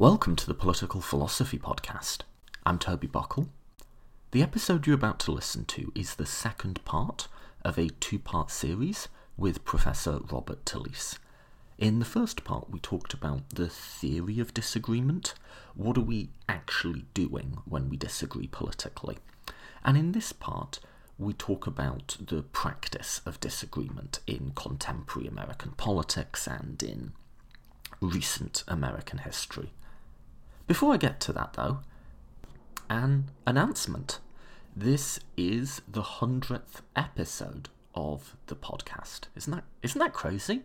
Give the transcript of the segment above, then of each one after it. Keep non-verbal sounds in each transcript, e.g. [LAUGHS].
Welcome to the Political Philosophy Podcast. I'm Toby Buckle. The episode you're about to listen to is the second part of a two part series with Professor Robert Talisse. In the first part, we talked about the theory of disagreement. What are we actually doing when we disagree politically? And in this part, we talk about the practice of disagreement in contemporary American politics and in recent American history. Before I get to that, though, an announcement. This is the hundredth episode of the podcast. Isn't that isn't that crazy?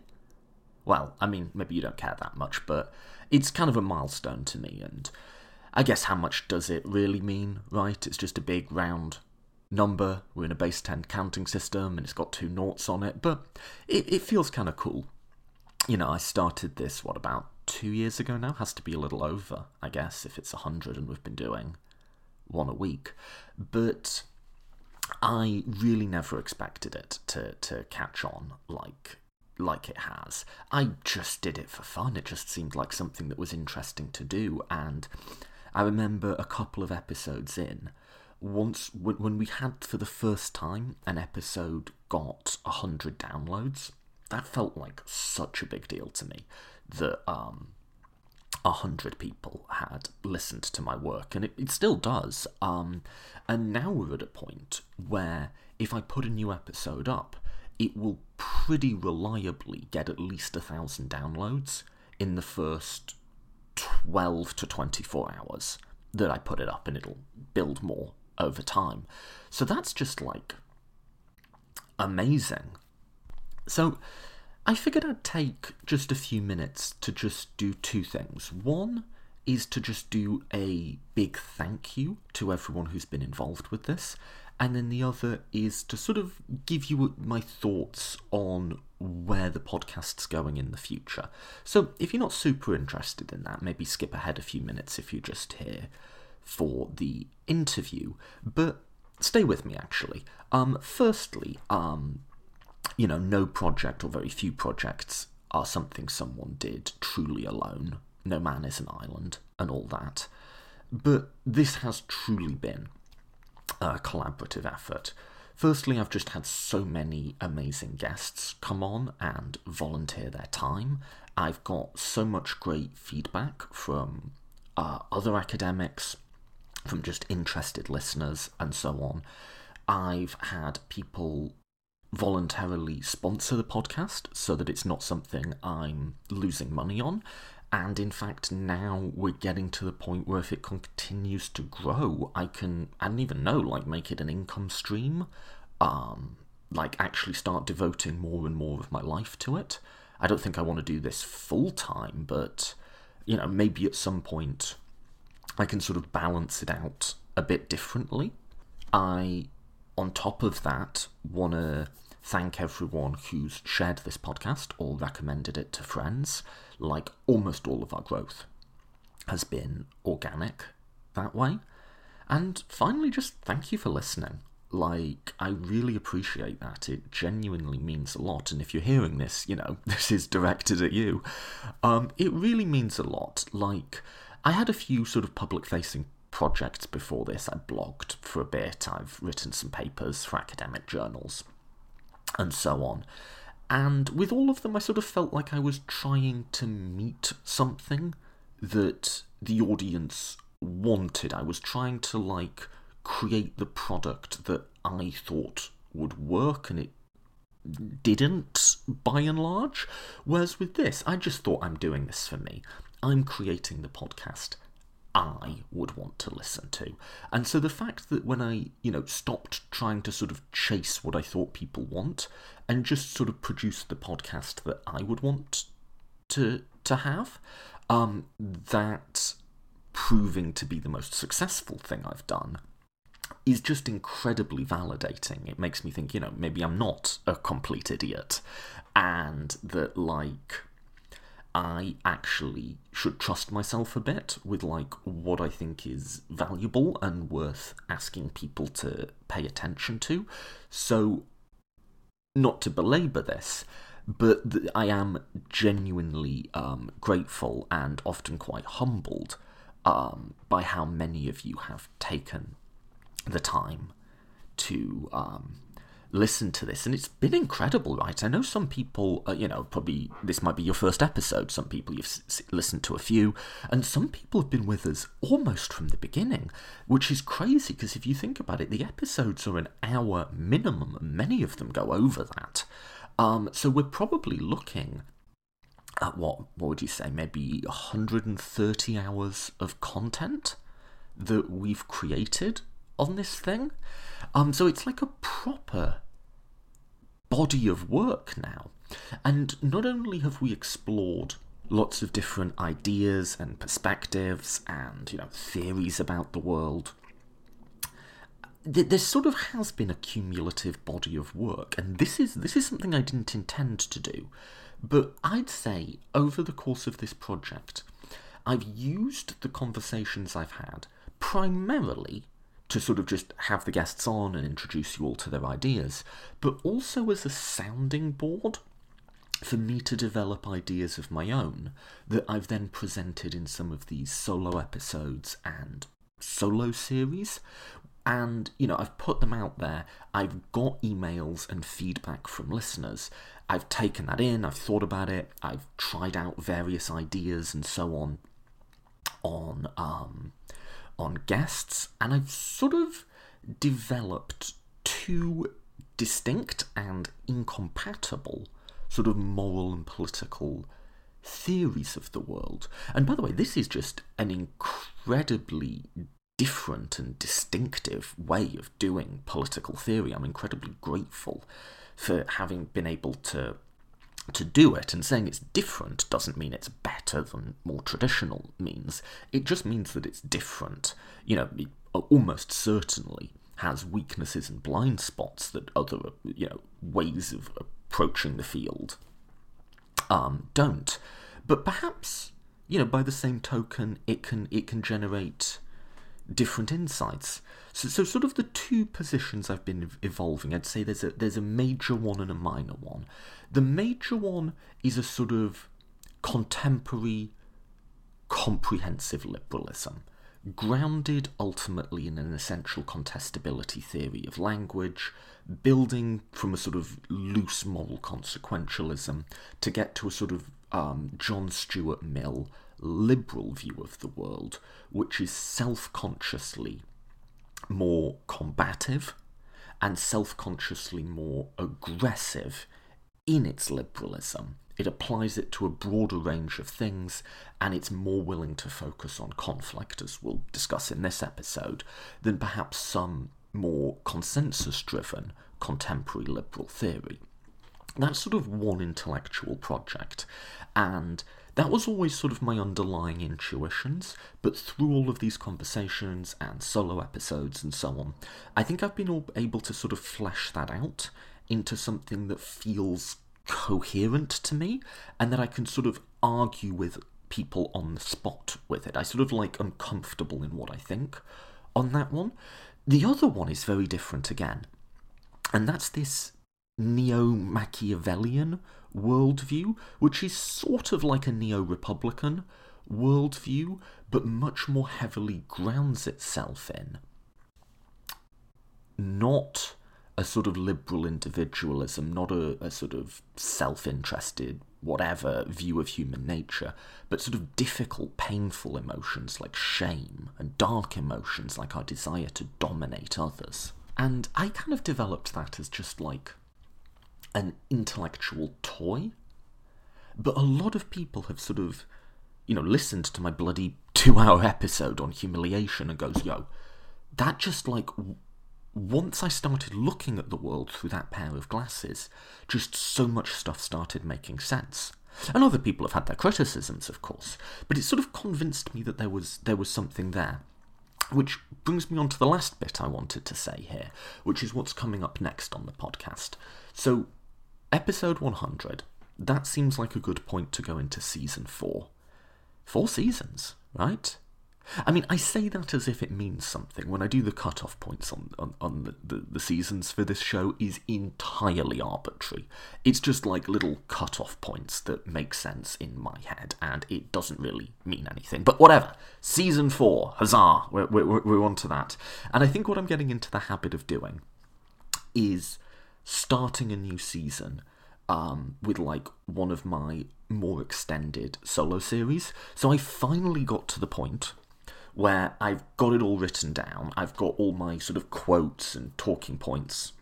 Well, I mean, maybe you don't care that much, but it's kind of a milestone to me, and I guess how much does it really mean, right? It's just a big round number. We're in a base 10 counting system, and it's got two noughts on it, but it, it feels kind of cool. You know, I started this, what, about two years ago now. Has to be a little over, I guess, if it's a hundred and we've been doing one a week. But I really never expected it to to catch on like like it has. I just did it for fun. It just seemed like something that was interesting to do, and I remember a couple of episodes in. Once when we had for the first time an episode got a hundred downloads, that felt like such a big deal to me that um, a hundred people had listened to my work, and it, it still does. Um, and now we're at a point where if I put a new episode up, it will pretty reliably get at least a thousand downloads in the first 12 to 24 hours that I put it up, and it'll build more over time. So that's just like amazing. So I figured I'd take just a few minutes to just do two things. One is to just do a big thank you to everyone who's been involved with this, and then the other is to sort of give you my thoughts on where the podcast's going in the future. So if you're not super interested in that, maybe skip ahead a few minutes if you're just here for the interview. But stay with me actually. Um, firstly, um, you know, no project or very few projects are something someone did truly alone. No man is an island and all that. But this has truly been a collaborative effort. Firstly, I've just had so many amazing guests come on and volunteer their time. I've got so much great feedback from uh, other academics, from just interested listeners, and so on. I've had people voluntarily sponsor the podcast so that it's not something I'm losing money on. And in fact, now we're getting to the point where if it continues to grow, I can, I don't even know, like make it an income stream, um, like actually start devoting more and more of my life to it. I don't think I want to do this full time, but, you know, maybe at some point I can sort of balance it out a bit differently. I, on top of that, want to thank everyone who's shared this podcast or recommended it to friends. Like almost all of our growth has been organic that way. And finally, just thank you for listening. Like, I really appreciate that. It genuinely means a lot. And if you're hearing this, you know, [LAUGHS] this is directed at you. Um, it really means a lot. Like, I had a few sort of public facing projects before this. I blogged for a bit, I've written some papers for academic journals and so on. And with all of them, I sort of felt like I was trying to meet something that the audience wanted. I was trying to, like, create the product that I thought would work, and it didn't, by and large. Whereas with this, I just thought I'm doing this for me. I'm creating the podcast I would want to listen to. And so the fact that when I, you know, stopped trying to sort of chase what I thought people want and just sort of produced the podcast that I would want to to have, um, that proving to be the most successful thing I've done is just incredibly validating. It makes me think, you know, maybe I'm not a complete idiot and that like I actually should trust myself a bit with like what I think is valuable and worth asking people to pay attention to. So, not to belabor this, but th- I am genuinely um, grateful and often quite humbled um, by how many of you have taken the time to um, listen to this, and it's been incredible, right? I know some people, uh, you know, probably this might be your first episode. Some people you've s- listened to a few, and some people have been with us almost from the beginning, which is crazy because if you think about it, the episodes are an hour minimum, and many of them go over that. Um, so we're probably looking at what what would you say, maybe 130 hours of content that we've created on this thing. Um, so it's like a proper body of work now. And not only have we explored lots of different ideas and perspectives and, you know, theories about the world, there sort of has been a cumulative body of work, and this is this is something I didn't intend to do. But I'd say over the course of this project, I've used the conversations I've had primarily to sort of just have the guests on and introduce you all to their ideas, but also as a sounding board for me to develop ideas of my own that I've then presented in some of these solo episodes and solo series. And, you know, I've put them out there. I've got emails and feedback from listeners. I've taken that in, I've thought about it, I've tried out various ideas and so on on um, on guests, and I've sort of developed two distinct and incompatible sort of moral and political theories of the world. And by the way, this is just an incredibly different and distinctive way of doing political theory. I'm incredibly grateful for having been able to to do it and saying it's different doesn't mean it's better than more traditional means. It just means that it's different. You know it almost certainly has weaknesses and blind spots that other you know ways of approaching the field um, don't. But perhaps you know by the same token it can it can generate different insights. So, so sort of the two positions I've been evolving, I'd say there's a there's a major one and a minor one. The major one is a sort of contemporary, comprehensive liberalism, grounded ultimately in an essential contestability theory of language, building from a sort of loose moral consequentialism to get to a sort of um, John Stuart Mill liberal view of the world, which is self consciously more combative and self consciously more aggressive in its liberalism. It applies it to a broader range of things and it's more willing to focus on conflict, as we'll discuss in this episode, than perhaps some more consensus driven contemporary liberal theory. That's sort of one intellectual project, and that was always sort of my underlying intuitions, but through all of these conversations and solo episodes and so on, I think I've been able to sort of flesh that out into something that feels coherent to me and that I can sort of argue with people on the spot with it. I sort of like am comfortable in what I think on that one. The other one is very different again, and that's this neo Machiavellian worldview, which is sort of like a neo Republican worldview, but much more heavily grounds itself in not a sort of liberal individualism, not a, a sort of self interested, whatever view of human nature, but sort of difficult, painful emotions like shame and dark emotions like our desire to dominate others. And I kind of developed that as just like an intellectual toy. But a lot of people have sort of, you know, listened to my bloody two hour episode on humiliation and goes, yo, that just like, once I started looking at the world through that pair of glasses, just so much stuff started making sense. And other people have had their criticisms, of course, but it sort of convinced me that there was there was something there. Which brings me on to the last bit I wanted to say here, which is what's coming up next on the podcast. So, Episode 100. That seems like a good point to go into season 4. Four seasons, right? I mean, I say that as if it means something. When I do the cut-off points on, on, on the, the, the seasons for this show is entirely arbitrary. It's just like little cut-off points that make sense in my head, and it doesn't really mean anything. But whatever. Season 4, huzzah, we're, we're, we're on to that. And I think what I'm getting into the habit of doing is starting a new season um, with like one of my more extended solo series. So I finally got to the point where I've got it all written down. I've got all my sort of quotes and talking points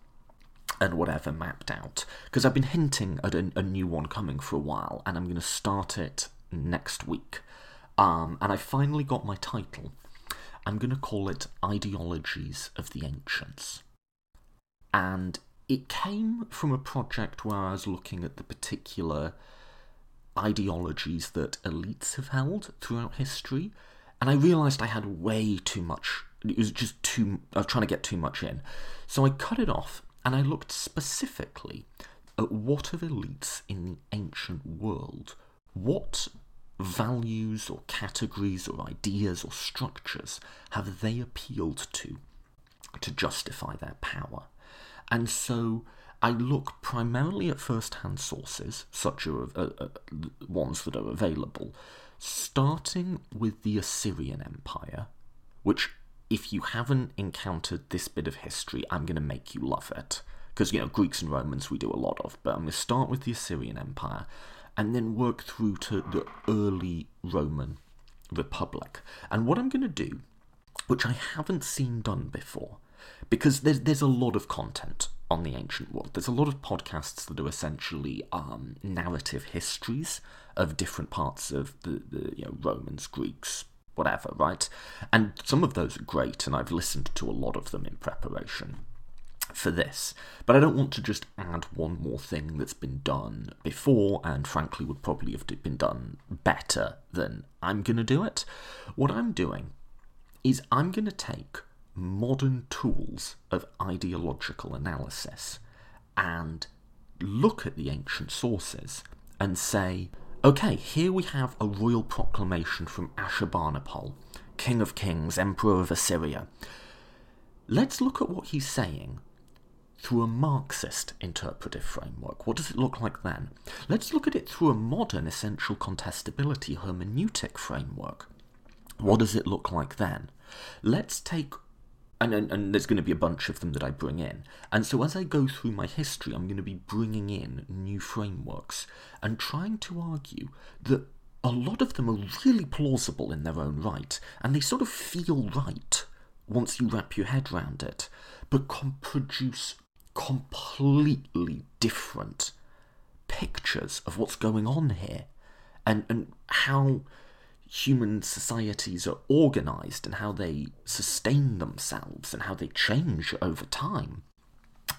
and whatever mapped out because I've been hinting at a, a, new one coming for a while, and I'm going to start it next week. Um, and I finally got my title. I'm going to call it Ideologies of the Ancients. And it came from a project where I was looking at the particular ideologies that elites have held throughout history and I realised I had way too much. It was just too. I was trying to get too much in, so I cut it off and I looked specifically at what of elites in the ancient world, what values or categories or ideas or structures have they appealed to to justify their power, and so. I look primarily at first-hand sources, such as uh, uh, ones that are available, starting with the Assyrian Empire, which, if you haven't encountered this bit of history, I'm going to make you love it. Because, you know, Greeks and Romans we do a lot of, but I'm going to start with the Assyrian Empire and then work through to the early Roman Republic. And what I'm going to do, which I haven't seen done before, because there's there's a lot of content on the ancient world. There's a lot of podcasts that are essentially um, narrative histories of different parts of the, the you know, Romans, Greeks, whatever, right? And some of those are great, and I've listened to a lot of them in preparation for this. But I don't want to just add one more thing that's been done before, and frankly would probably have been done better than I'm going to do it. What I'm doing is I'm going to take modern tools of ideological analysis and look at the ancient sources and say, okay, here we have a royal proclamation from Ashurbanipal, King of Kings, Emperor of Assyria. Let's look at what he's saying through a Marxist interpretive framework. What does it look like then? Let's look at it through a modern essential contestability hermeneutic framework. What does it look like then? Let's take and, and, and, there's going to be a bunch of them that I bring in. And so as I go through my history, I'm going to be bringing in new frameworks and trying to argue that a lot of them are really plausible in their own right, and they sort of feel right once you wrap your head around it, but can produce completely different pictures of what's going on here and, and how human societies are organized and how they sustain themselves and how they change over time.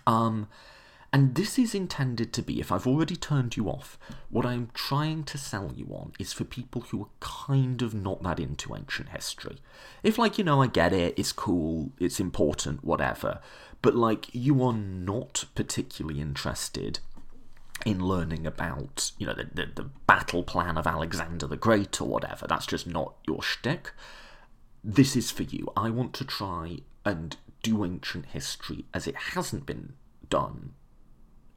Um, and this is intended to be, if I've already turned you off, what I'm trying to sell you on is for people who are kind of not that into ancient history. If, like, you know, I get it, it's cool, it's important, whatever, but, like, you are not particularly interested in learning about, you know, the, the, the, battle plan of Alexander the Great or whatever. That's just not your shtick. This is for you. I want to try and do ancient history as it hasn't been done,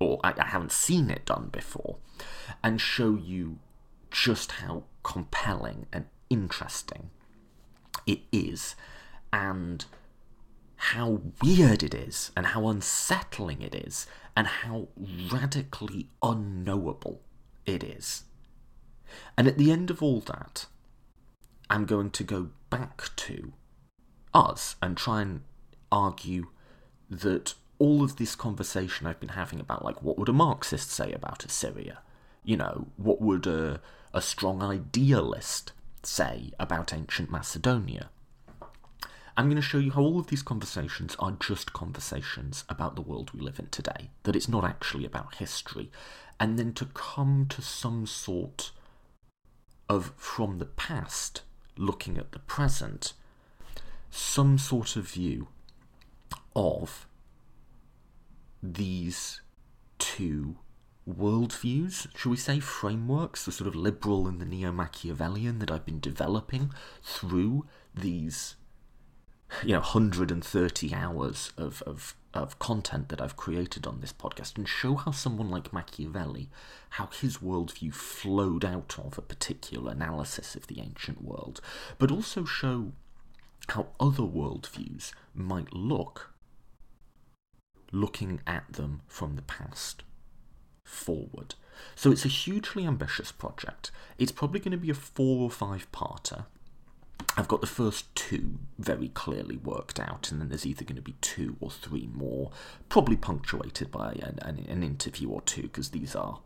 or I, I haven't seen it done before, and show you just how compelling and interesting it is, and how weird it is, and how unsettling it is, and how radically unknowable it is. And at the end of all that, I'm going to go back to us and try and argue that all of this conversation I've been having about, like, what would a Marxist say about Assyria? You know, what would a, a strong idealist say about ancient Macedonia? I'm going to show you how all of these conversations are just conversations about the world we live in today, that it's not actually about history, and then to come to some sort of, from the past, looking at the present, some sort of view of these two worldviews, shall we say, frameworks, the sort of liberal and the neo Machiavellian that I've been developing through these, you know, 130 hours of, of, of content that I've created on this podcast and show how someone like Machiavelli, how his worldview flowed out of a particular analysis of the ancient world, but also show how other worldviews might look looking at them from the past forward. So it's a hugely ambitious project. It's probably going to be a four or five parter. I've got the first two very clearly worked out, and then there's either going to be two or three more, probably punctuated by an, an, an interview or two, because these are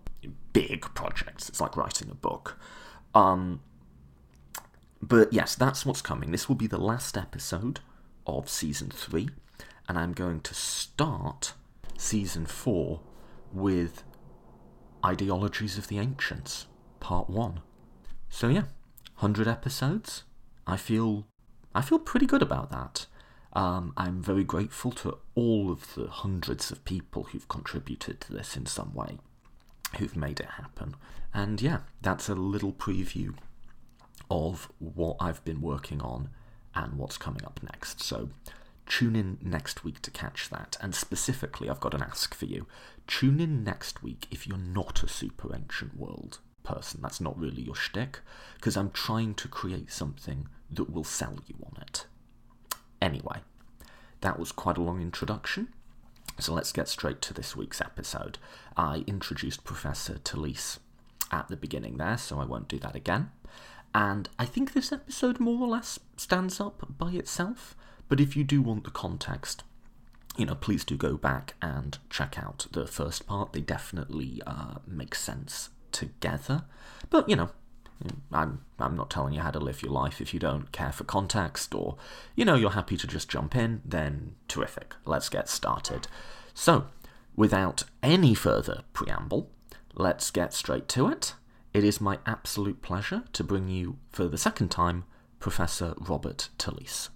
big projects. It's like writing a book. Um, but yes, that's what's coming. This will be the last episode of season three, and I'm going to start season four with Ideologies of the Ancients, Part 1. So yeah, 100 episodes. I feel I feel pretty good about that. Um, I'm very grateful to all of the hundreds of people who've contributed to this in some way, who've made it happen. And yeah, that's a little preview of what I've been working on and what's coming up next. So tune in next week to catch that. And specifically, I've got an ask for you. Tune in next week if you're not a super ancient world person. That's not really your shtick, because I'm trying to create something that will sell you on it. Anyway, that was quite a long introduction. So let's get straight to this week's episode. I introduced Professor Talisse at the beginning there, so I won't do that again. And I think this episode more or less stands up by itself. But if you do want the context, you know, please do go back and check out the first part. They definitely uh, make sense together. But you know, I'm I'm not telling you how to live your life if you don't care for context or you know you're happy to just jump in. Then terrific. Let's get started. So, without any further preamble, let's get straight to it. It is my absolute pleasure to bring you for the second time Professor Robert Talisse.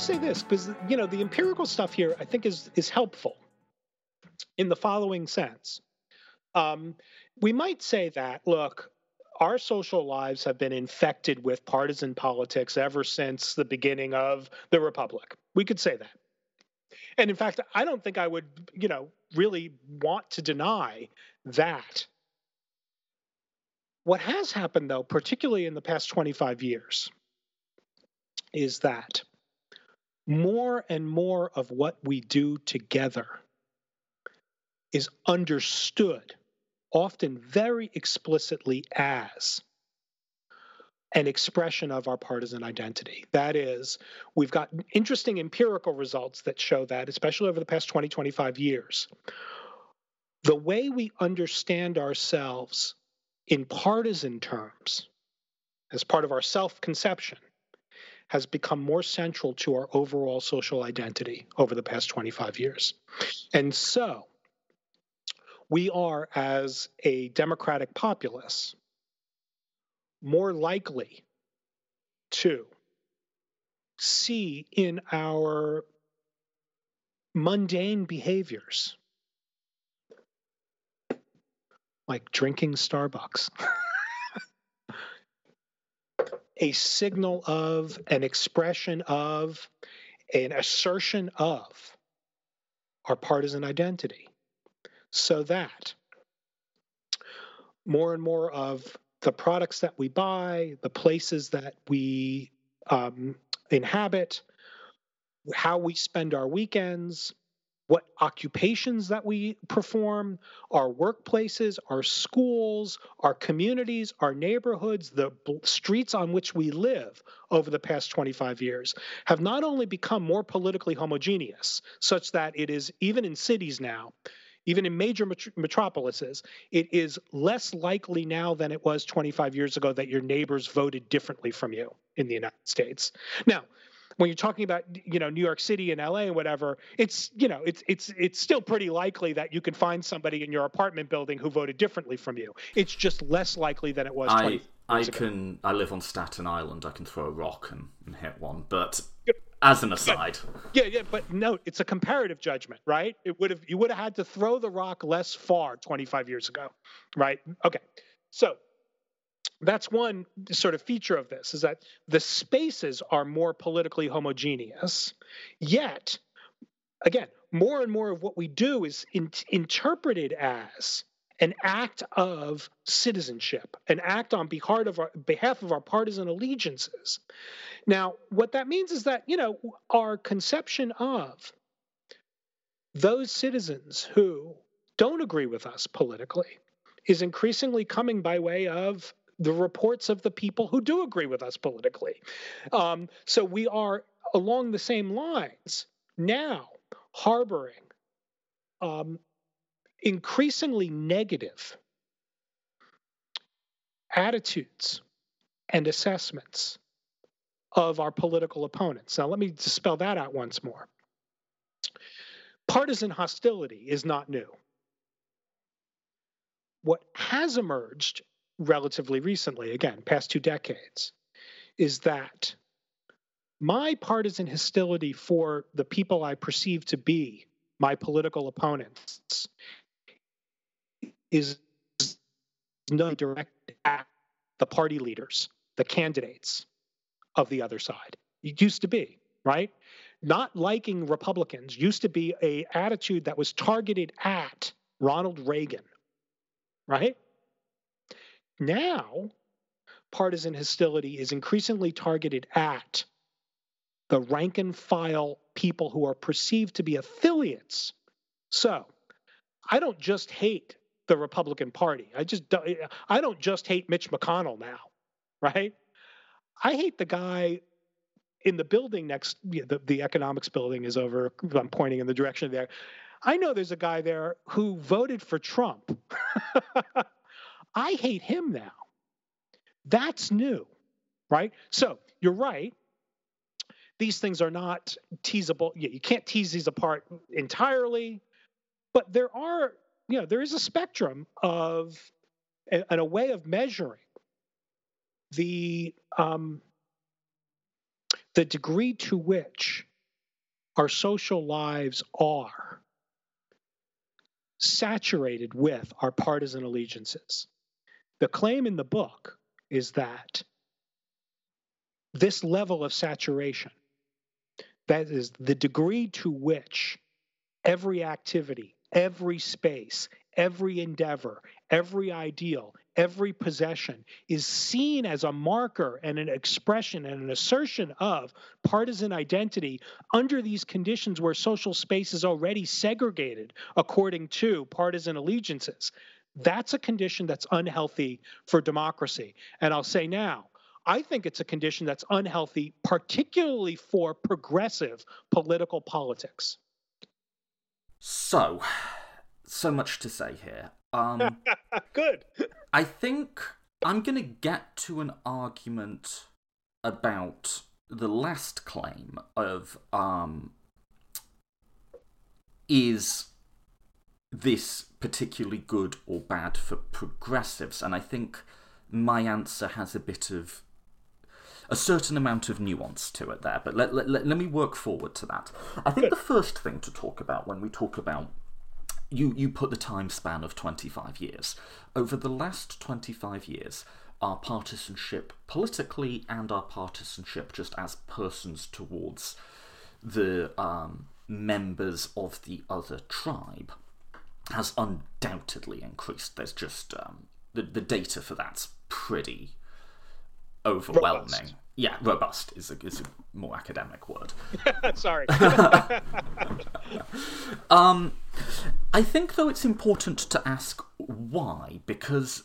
Will say this because you know the empirical stuff here I think is is helpful in the following sense. Um, we might say that, look, our social lives have been infected with partisan politics ever since the beginning of the republic. We could say that. And in fact, I don't think I would, you know, really want to deny that. What has happened, though, particularly in the past 25 years, is that more and more of what we do together is understood, often very explicitly, as an expression of our partisan identity. That is, we've got interesting empirical results that show that, especially over the past 20, 25 years. The way we understand ourselves in partisan terms, as part of our self conception, has become more central to our overall social identity over the past 25 years. And so, we are, as a democratic populace, more likely to see in our mundane behaviors, like drinking Starbucks, [LAUGHS] a signal of, an expression of, an assertion of our partisan identity so that more and more of the products that we buy, the places that we um, inhabit, how we spend our weekends, what occupations that we perform, our workplaces, our schools, our communities, our neighborhoods, the streets on which we live over the past 25 years have not only become more politically homogeneous, such that it is, even in cities now, even in major met- metropolises, it is less likely now than it was 25 years ago that your neighbors voted differently from you in the United States. Now, when you're talking about you know New York City and LA and whatever, it's you know it's it's it's still pretty likely that you can find somebody in your apartment building who voted differently from you. It's just less likely than it was. I I ago. can I live on Staten Island. I can throw a rock and, and hit one, but as an aside. Yeah, yeah, but no, it's a comparative judgment, right? It would have you would have had to throw the rock less far 25 years ago, right? Okay. So that's one sort of feature of this is that the spaces are more politically homogeneous yet again more and more of what we do is in, interpreted as an act of citizenship, an act on behalf of, our, behalf of our partisan allegiances. Now, what that means is that, you know, our conception of those citizens who don't agree with us politically is increasingly coming by way of the reports of the people who do agree with us politically. Um, so we are along the same lines now harboring um, increasingly negative attitudes and assessments of our political opponents. Now, let me spell that out once more. Partisan hostility is not new. What has emerged relatively recently, again, past two decades, is that my partisan hostility for the people I perceive to be my political opponents is not directed at the party leaders, the candidates of the other side. It used to be, right? Not liking Republicans used to be a attitude that was targeted at Ronald Reagan, right? Now, partisan hostility is increasingly targeted at the rank and file people who are perceived to be affiliates. So, I don't just hate the Republican Party. I just don't, I don't just hate Mitch McConnell now, right? I hate the guy in the building next the, the economics building is over i'm pointing in the direction there i know there's a guy there who voted for trump [LAUGHS] I hate him now. That's new, right? So you're right. These things are not teasable. You can't tease these apart entirely, but there are, you know, there is a spectrum of and a way of measuring the um, the degree to which our social lives are saturated with our partisan allegiances. The claim in the book is that this level of saturation, that is the degree to which every activity, every space, every endeavor, every ideal, every possession is seen as a marker and an expression and an assertion of partisan identity under these conditions where social space is already segregated according to partisan allegiances. That's a condition that's unhealthy for democracy. And I'll say now, I think it's a condition that's unhealthy, particularly for progressive political politics. So, so much to say here. Um, [LAUGHS] Good. I think I'm going to get to an argument about the last claim of um, is this particularly good or bad for progressives? And I think my answer has a bit of a certain amount of nuance to it there, but let, let, let, let me work forward to that. I think the first thing to talk about when we talk about you, you put the time span of 25 years. Over the last 25 years, our partisanship politically and our partisanship just as persons towards the um, members of the other tribe has undoubtedly increased. There's just um, the the data for that's pretty overwhelming. Robust. Yeah, robust is a, is a more academic word. [LAUGHS] Sorry. [LAUGHS] um, I think though it's important to ask why because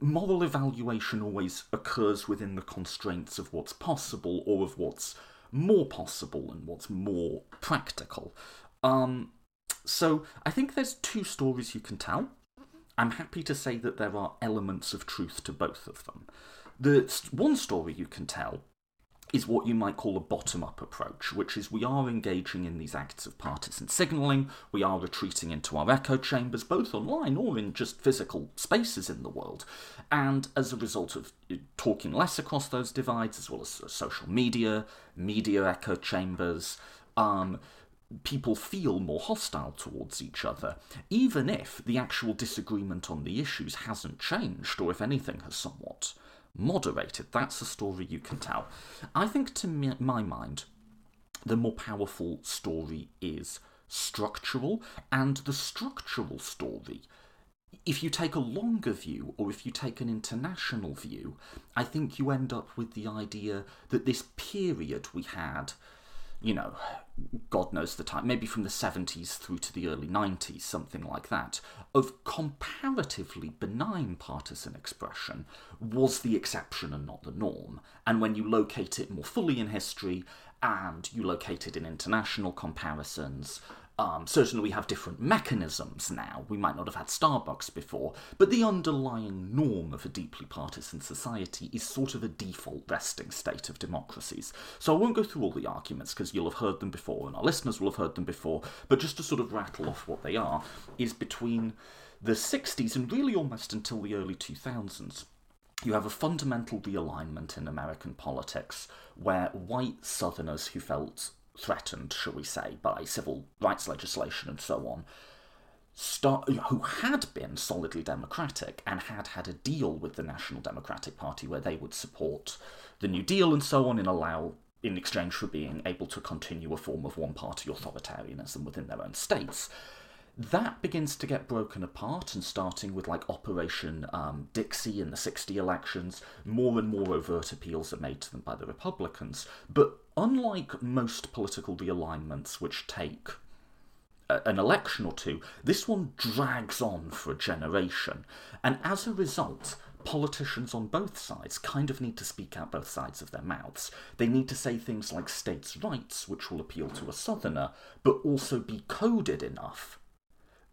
moral evaluation always occurs within the constraints of what's possible or of what's more possible and what's more practical. Um, So I think there's two stories you can tell. I'm happy to say that there are elements of truth to both of them. The one story you can tell is what you might call a bottom up approach, which is we are engaging in these acts of partisan signalling, we are retreating into our echo chambers, both online or in just physical spaces in the world. And as a result of uh, talking less across those divides, as well as uh, social media, media echo chambers, um, people feel more hostile towards each other, even if the actual disagreement on the issues hasn't changed, or if anything has somewhat moderated. That's a story you can tell. I think, to my mind, the more powerful story is structural, and the structural story. If you take a longer view, or if you take an international view, I think you end up with the idea that this period we had you know, God knows the time, maybe from the 70s through to the early 90s, something like that, of comparatively benign partisan expression was the exception and not the norm. And when you locate it more fully in history and you locate it in international comparisons, um, certainly, we have different mechanisms now. We might not have had Starbucks before, but the underlying norm of a deeply partisan society is sort of a default resting state of democracies. So I won't go through all the arguments because you'll have heard them before, and our listeners will have heard them before, but just to sort of rattle off what they are, is between the 60s and really almost until the early 2000s you have a fundamental realignment in American politics where white Southerners who felt threatened, shall we say, by civil rights legislation and so on, start, who had been solidly democratic and had had a deal with the National Democratic Party where they would support the New Deal and so on and allow, in exchange for being able to continue a form of one party authoritarianism within their own states that begins to get broken apart and starting with like Operation um, Dixie in the 60 elections, more and more overt appeals are made to them by the Republicans. But unlike most political realignments which take an election or two, this one drags on for a generation. And as a result, politicians on both sides kind of need to speak out both sides of their mouths. They need to say things like states' rights, which will appeal to a southerner, but also be coded enough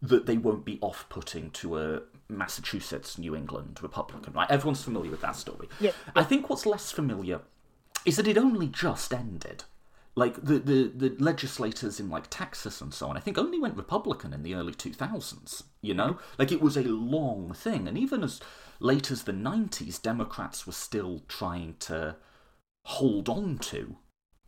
that they won't be off putting to a Massachusetts, New England Republican, right? Everyone's familiar with that story. Yeah. I think what's less familiar is that it only just ended. Like the, the, the legislators in like Texas and so on, I think only went Republican in the early 2000s, you know? Like it was a long thing. And even as late as the 90s, Democrats were still trying to hold on to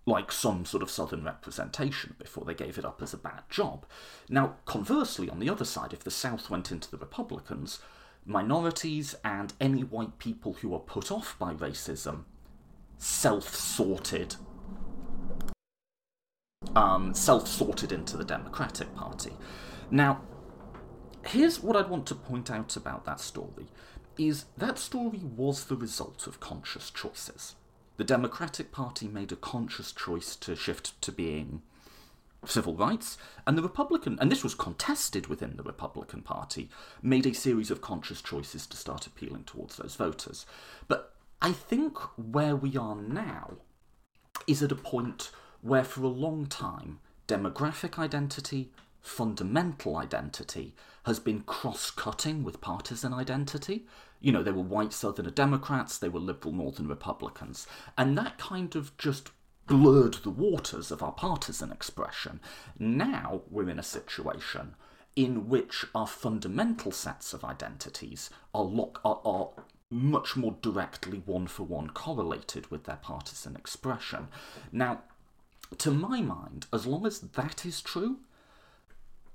like some sort of southern representation before they gave it up as a bad job. Now, conversely, on the other side, if the South went into the Republicans, minorities and any white people who are put off by racism self sorted. Um, self sorted into the Democratic Party. Now, here's what I'd want to point out about that story is that story was the result of conscious choices the Democratic Party made a conscious choice to shift to being civil rights, and the Republican, and this was contested within the Republican Party, made a series of conscious choices to start appealing towards those voters. But I think where we are now is at a point where, for a long time, demographic identity, fundamental identity, has been cross cutting with partisan identity. You know, they were white Southerner Democrats, they were liberal Northern Republicans. And that kind of just blurred the waters of our partisan expression. Now we're in a situation in which our fundamental sets of identities are, lock, are, are much more directly one for one correlated with their partisan expression. Now, to my mind, as long as that is true,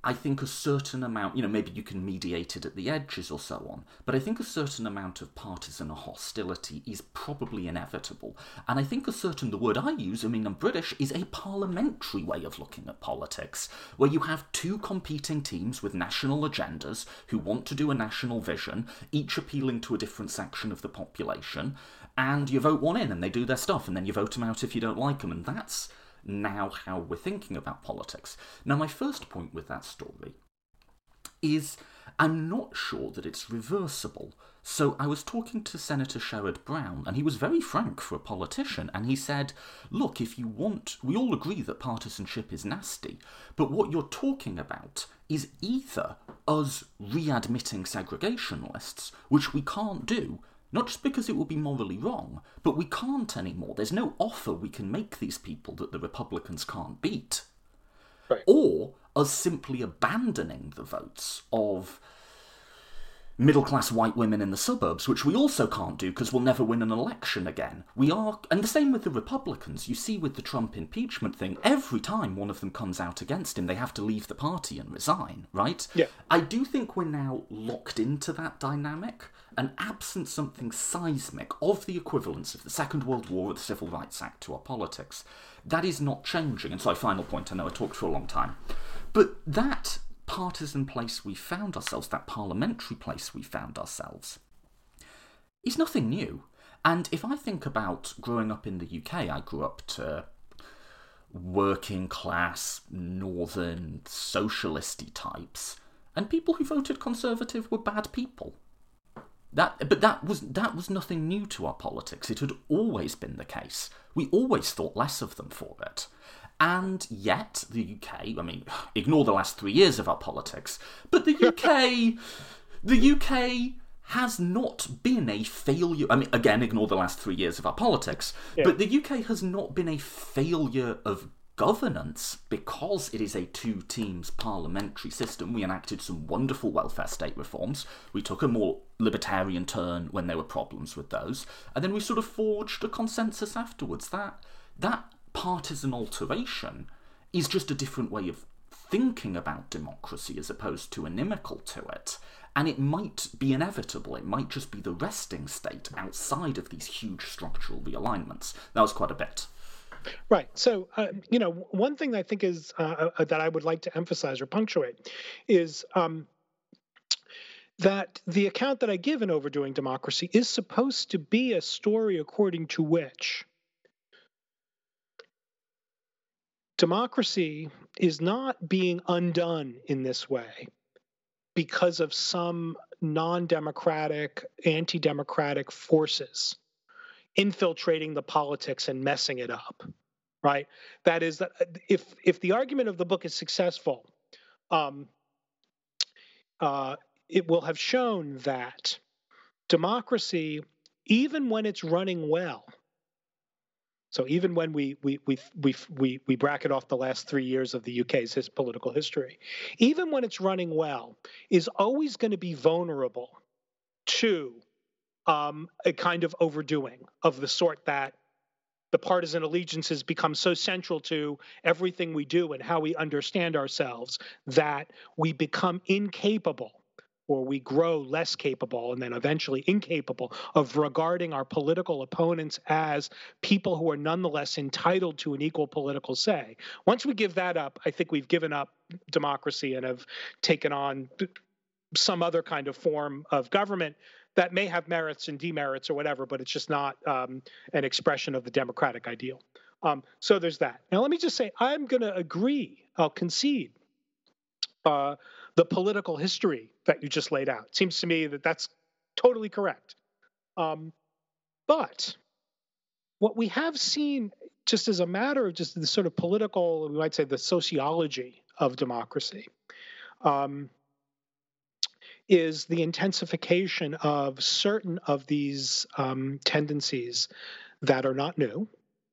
I think a certain amount, you know, maybe you can mediate it at the edges or so on, but I think a certain amount of partisan hostility is probably inevitable. And I think a certain, the word I use, I mean, I'm British, is a parliamentary way of looking at politics, where you have two competing teams with national agendas who want to do a national vision, each appealing to a different section of the population, and you vote one in and they do their stuff, and then you vote them out if you don't like them, and that's now how we're thinking about politics. Now, my first point with that story is I'm not sure that it's reversible. So I was talking to Senator Sherrod Brown, and he was very frank for a politician, and he said, Look, if you want, we all agree that partisanship is nasty, but what you're talking about is either us readmitting segregationists, which we can't do, not just because it would be morally wrong, but we can't anymore. There's no offer we can make these people that the Republicans can't beat. Right. Or us simply abandoning the votes of middle class white women in the suburbs, which we also can't do because we'll never win an election again. We are, and the same with the Republicans. You see with the Trump impeachment thing, every time one of them comes out against him, they have to leave the party and resign, right? Yeah. I do think we're now locked into that dynamic, and absent something seismic of the equivalence of the Second World War or the Civil Rights Act to our politics, that is not changing. And so, final point, I know I talked for a long time. But that partisan place we found ourselves, that parliamentary place we found ourselves, is nothing new. And if I think about growing up in the UK, I grew up to working class, northern, socialisty types, and people who voted Conservative were bad people. That, but that was that was nothing new to our politics. It had always been the case. We always thought less of them for it. And yet, the UK, I mean, [SIGHS] ignore the last three years of our politics, but the UK, [LAUGHS] the UK has not been a failure. I mean, again, ignore the last three years of our politics, yeah. but the UK has not been a failure of governance because it is a two teams parliamentary system. We enacted some wonderful welfare state reforms. We took a more libertarian turn when there were problems with those, and then we sort of forged a consensus afterwards. That that partisan alteration is just a different way of thinking about democracy as opposed to inimical to it. And it might be inevitable, it might just be the resting state outside of these huge structural realignments. That was quite a bit. Right. So, uh, you know, one thing I think is uh, uh, that I would like to emphasize or punctuate is um, that the account that I give in Overdoing Democracy is supposed to be a story according to which democracy is not being undone in this way because of some non democratic, anti democratic forces infiltrating the politics and messing it up right? That is that if if the argument of the book is successful um, uh, it will have shown that democracy even when it's running well so even when we we we we we, we bracket off the last three years of the UK's his political history, even when it's running well, is always going to be vulnerable to um, a kind of overdoing of the sort that the partisan allegiances become so central to everything we do and how we understand ourselves that we become incapable or we grow less capable and then eventually incapable of regarding our political opponents as people who are nonetheless entitled to an equal political say. Once we give that up, I think we've given up democracy and have taken on some other kind of form of government that may have merits and demerits or whatever, but it's just not um, an expression of the democratic ideal. Um, so there's that. Now, let me just say, I'm going to agree, I'll concede. Uh, the political history that you just laid out. It seems to me that that's totally correct. Um, but what we have seen, just as a matter of just the sort of political, we might say the sociology of democracy, um, is the intensification of certain of these um, tendencies that are not new.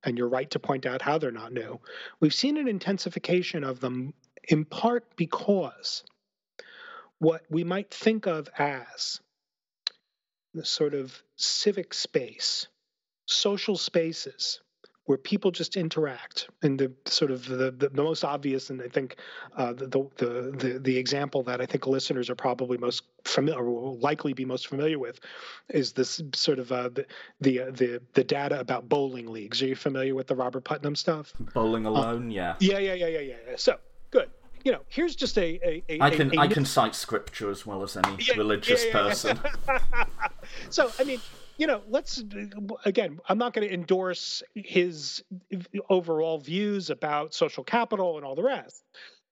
And you're right to point out how they're not new. We've seen an intensification of them in part because what we might think of as the sort of civic space, social spaces where people just interact. And the sort of the, the, the most obvious, and I think uh, the, the, the the example that I think listeners are probably most familiar, or will likely be most familiar with, is this sort of uh, the the, uh, the the data about bowling leagues. Are you familiar with the Robert Putnam stuff? Bowling uh, alone, uh, yeah. Yeah, yeah, yeah, yeah, yeah. So good you know, here's just a. a, a I can a, I can cite scripture as well as any yeah, religious yeah, yeah, person. [LAUGHS] so I mean, you know, let's again. I'm not going to endorse his overall views about social capital and all the rest,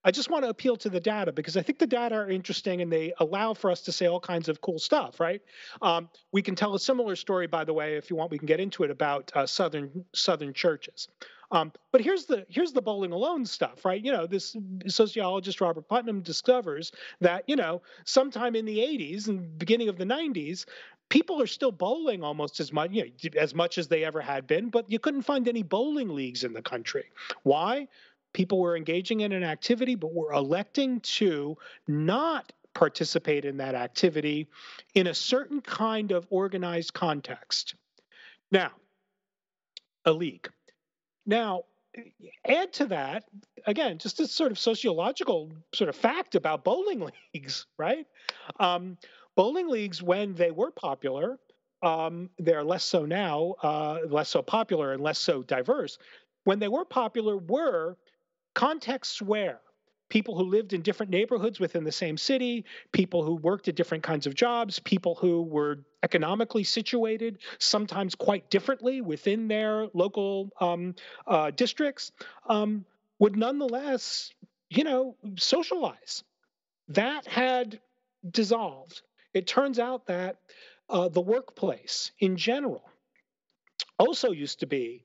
I just want to appeal to the data because I think the data are interesting and they allow for us to say all kinds of cool stuff, right? Um, we can tell a similar story, by the way, if you want, we can get into it about uh, southern southern churches. Um, but here's the here's the bowling alone stuff, right? You know, this sociologist Robert Putnam discovers that you know sometime in the 80s and beginning of the 90s, people are still bowling almost as much you know, as much as they ever had been, but you couldn't find any bowling leagues in the country. Why? People were engaging in an activity, but were electing to not participate in that activity in a certain kind of organized context. Now, a league. Now, add to that, again, just a sort of sociological sort of fact about bowling [LAUGHS] leagues, right? Um, bowling leagues, when they were popular, um, they're less so now, uh, less so popular and less so diverse. When they were popular, were contexts where people who lived in different neighborhoods within the same city, people who worked at different kinds of jobs, people who were economically situated, sometimes quite differently within their local um, uh, districts, um, would nonetheless, you know, socialize. That had dissolved. It turns out that uh, the workplace in general also used to be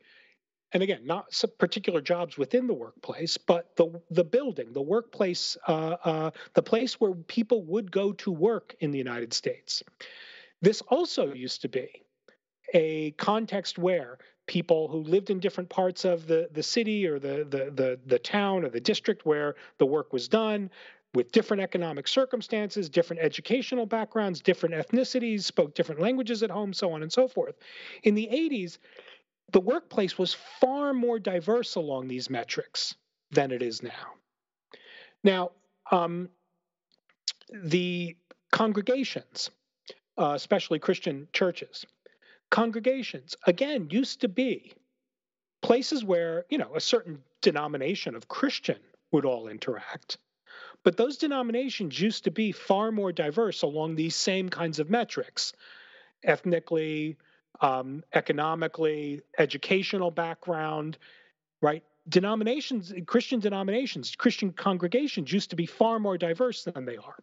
and again, not particular jobs within the workplace, but the the building, the workplace, uh, uh, the place where people would go to work in the United States. This also used to be a context where people who lived in different parts of the, the city or the, the, the, the town or the district where the work was done with different economic circumstances, different educational backgrounds, different ethnicities, spoke different languages at home, so on and so forth. In the 80s, the workplace was far more diverse along these metrics than it is now. Now, um, the congregations, uh, especially Christian churches, congregations, again, used to be places where, you know, a certain denomination of Christian would all interact. But those denominations used to be far more diverse along these same kinds of metrics ethnically, um, economically, educational background, right? Denominations, Christian denominations, Christian congregations used to be far more diverse than they are.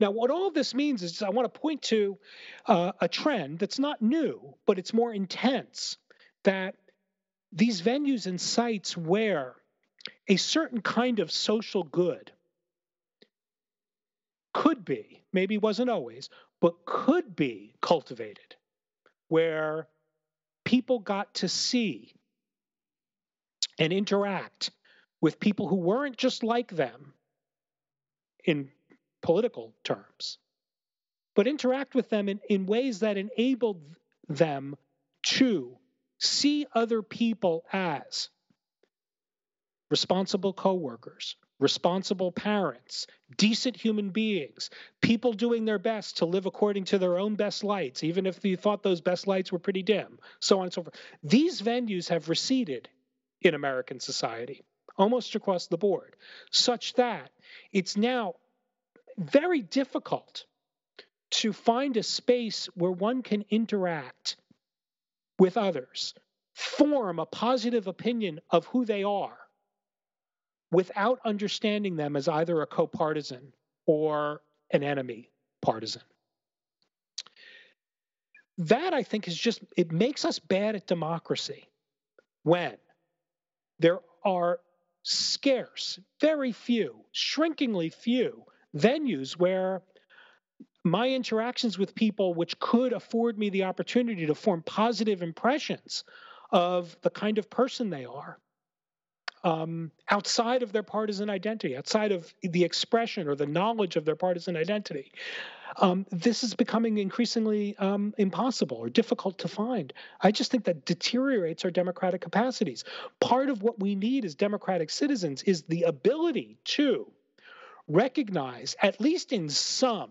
Now, what all this means is I want to point to uh, a trend that's not new, but it's more intense that these venues and sites where a certain kind of social good could be, maybe wasn't always, but could be cultivated where people got to see and interact with people who weren't just like them in political terms, but interact with them in, in ways that enabled them to see other people as responsible coworkers, responsible parents, decent human beings, people doing their best to live according to their own best lights, even if you thought those best lights were pretty dim, so on and so forth. These venues have receded in American society almost across the board, such that it's now very difficult to find a space where one can interact with others, form a positive opinion of who they are without understanding them as either a co-partisan or an enemy partisan. That I think is just it makes us bad at democracy when there are scarce, very few, shrinkingly few venues where my interactions with people which could afford me the opportunity to form positive impressions of the kind of person they are um, outside of their partisan identity, outside of the expression or the knowledge of their partisan identity. Um, this is becoming increasingly um, impossible or difficult to find. I just think that deteriorates our democratic capacities. Part of what we need as democratic citizens is the ability to recognize, at least in some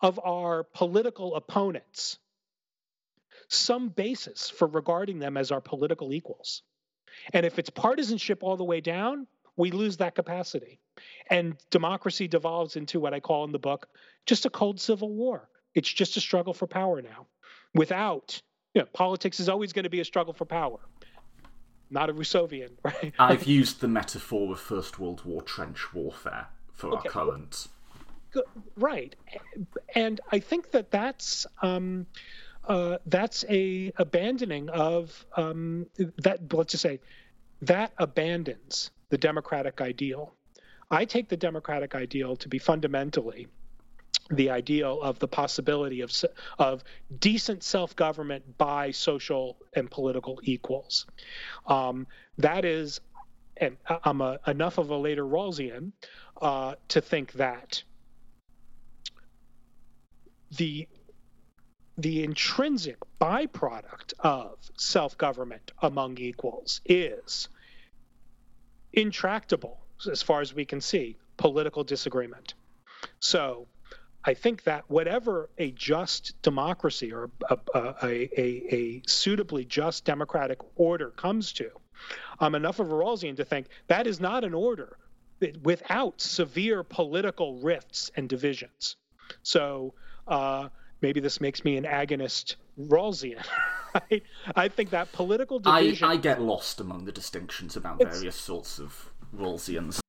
of our political opponents, some basis for regarding them as our political equals. And if it's partisanship all the way down, we lose that capacity. And democracy devolves into what I call in the book just a cold civil war. It's just a struggle for power now. Without, you know, politics is always going to be a struggle for power. not a Rousseauvian, [LAUGHS] right? I've used the metaphor of First World War trench warfare for Okay. our current. right and i think that that's um uh, that's a abandoning of um, that let's just say that abandons the democratic ideal. I take the democratic ideal to be fundamentally the ideal of the possibility of of decent self-government by social and political equals. Um, that is and i'm a, enough of a later rawlsian uh, to think that the the intrinsic byproduct of self-government among equals is intractable as far as we can see political disagreement. So i think that whatever a just democracy or a, a, a, a, a suitably just democratic order comes to i'm enough of a rawlsian to think that is not an order without severe political rifts and divisions. So uh, maybe this makes me an agonist Rawlsian. [LAUGHS] Right? I think that political I, division. I get lost among the distinctions about It's- various sorts of Rawlsians.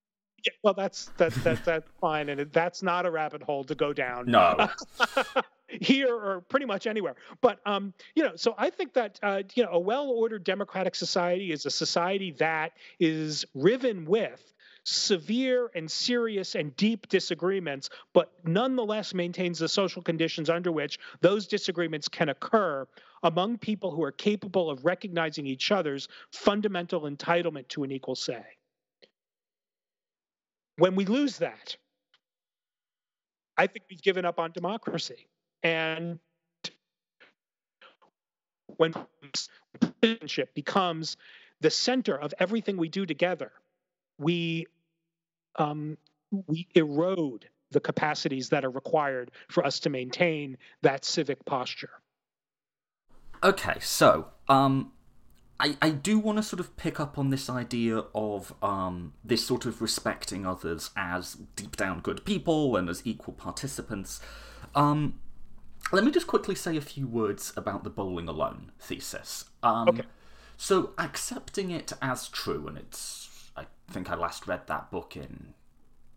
Yeah, well, that's that's that's [LAUGHS] that's fine, and that's not a rabbit hole to go down. No. [LAUGHS] here or pretty much anywhere. But um, you know, so I think that uh, you know, a well-ordered democratic society is a society that is riven with severe and serious and deep disagreements, but nonetheless maintains the social conditions under which those disagreements can occur among people who are capable of recognizing each other's fundamental entitlement to an equal say. When we lose that, I think we've given up on democracy. And when citizenship becomes the center of everything we do together, we um, we erode the capacities that are required for us to maintain that civic posture. Okay, so um, I I do want to sort of pick up on this idea of um this sort of respecting others as deep down good people and as equal participants. Um, let me just quickly say a few words about the bowling alone thesis. Um, Okay. So accepting it as true, and it's think I last read that book in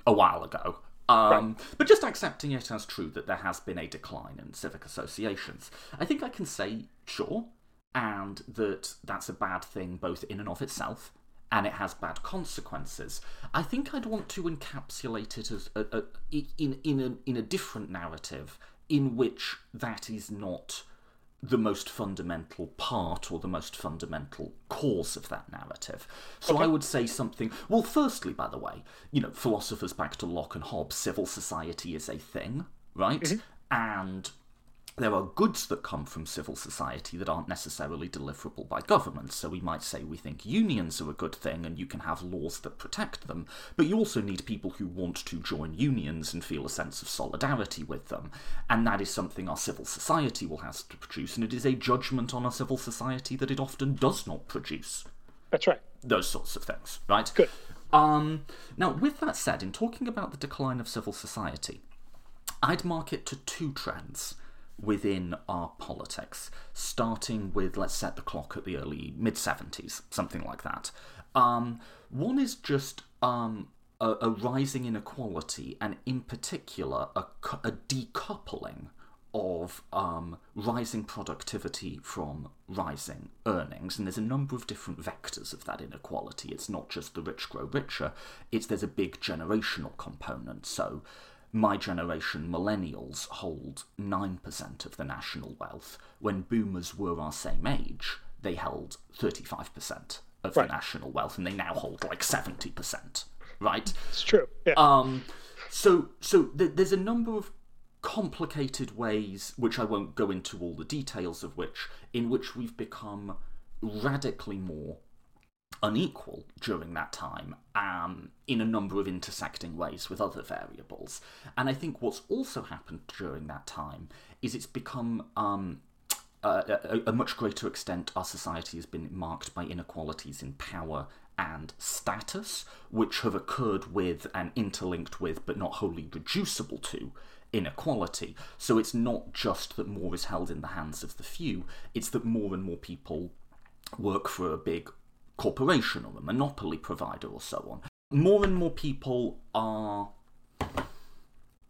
a while ago. Um, But just accepting it as true that there has been a decline in civic associations, I think I can say sure, and that that's a bad thing both in and of itself, and it has bad consequences. I think I'd want to encapsulate it as a, a, in in a in a different narrative in which that is not the most fundamental part or the most fundamental cause of that narrative. So I would say something. Well, firstly, by the way, you know, philosophers back to Locke and Hobbes, civil society is a thing, right? Mm-hmm. And there are goods that come from civil society that aren't necessarily deliverable by government. So we might say we think unions are a good thing and you can have laws that protect them, but you also need people who want to join unions and feel a sense of solidarity with them. And that is something our civil society will have to produce, and it is a judgment on our civil society that it often does not produce That's right. those sorts of things, right? Good. Um, now, with that said, in talking about the decline of civil society, I'd mark it to two trends within our politics, starting with let's set the clock at the early mid 70s, something like that. Um, one is just um, a, a rising inequality, and in particular, a, a decoupling of um, rising productivity from rising earnings, and there's a number of different vectors of that inequality. It's not just the rich grow richer; it's there's a big generational component. So, my generation, millennials, hold nine percent of the national wealth. When boomers were our same age, they held thirty-five percent of Right. the national wealth, and they now hold like seventy percent. Right? It's true. Yeah. Um, so so th- there's a number of complicated ways, which I won't go into all the details of which, in which we've become radically more unequal during that time um, in a number of intersecting ways with other variables. And I think what's also happened during that time is it's become um, uh, a, a much greater extent, our society has been marked by inequalities in power and status, which have occurred with and interlinked with, but not wholly reducible to, inequality. So it's not just that more is held in the hands of the few, it's that more and more people work for a big corporation or a monopoly provider or so on. More and more people are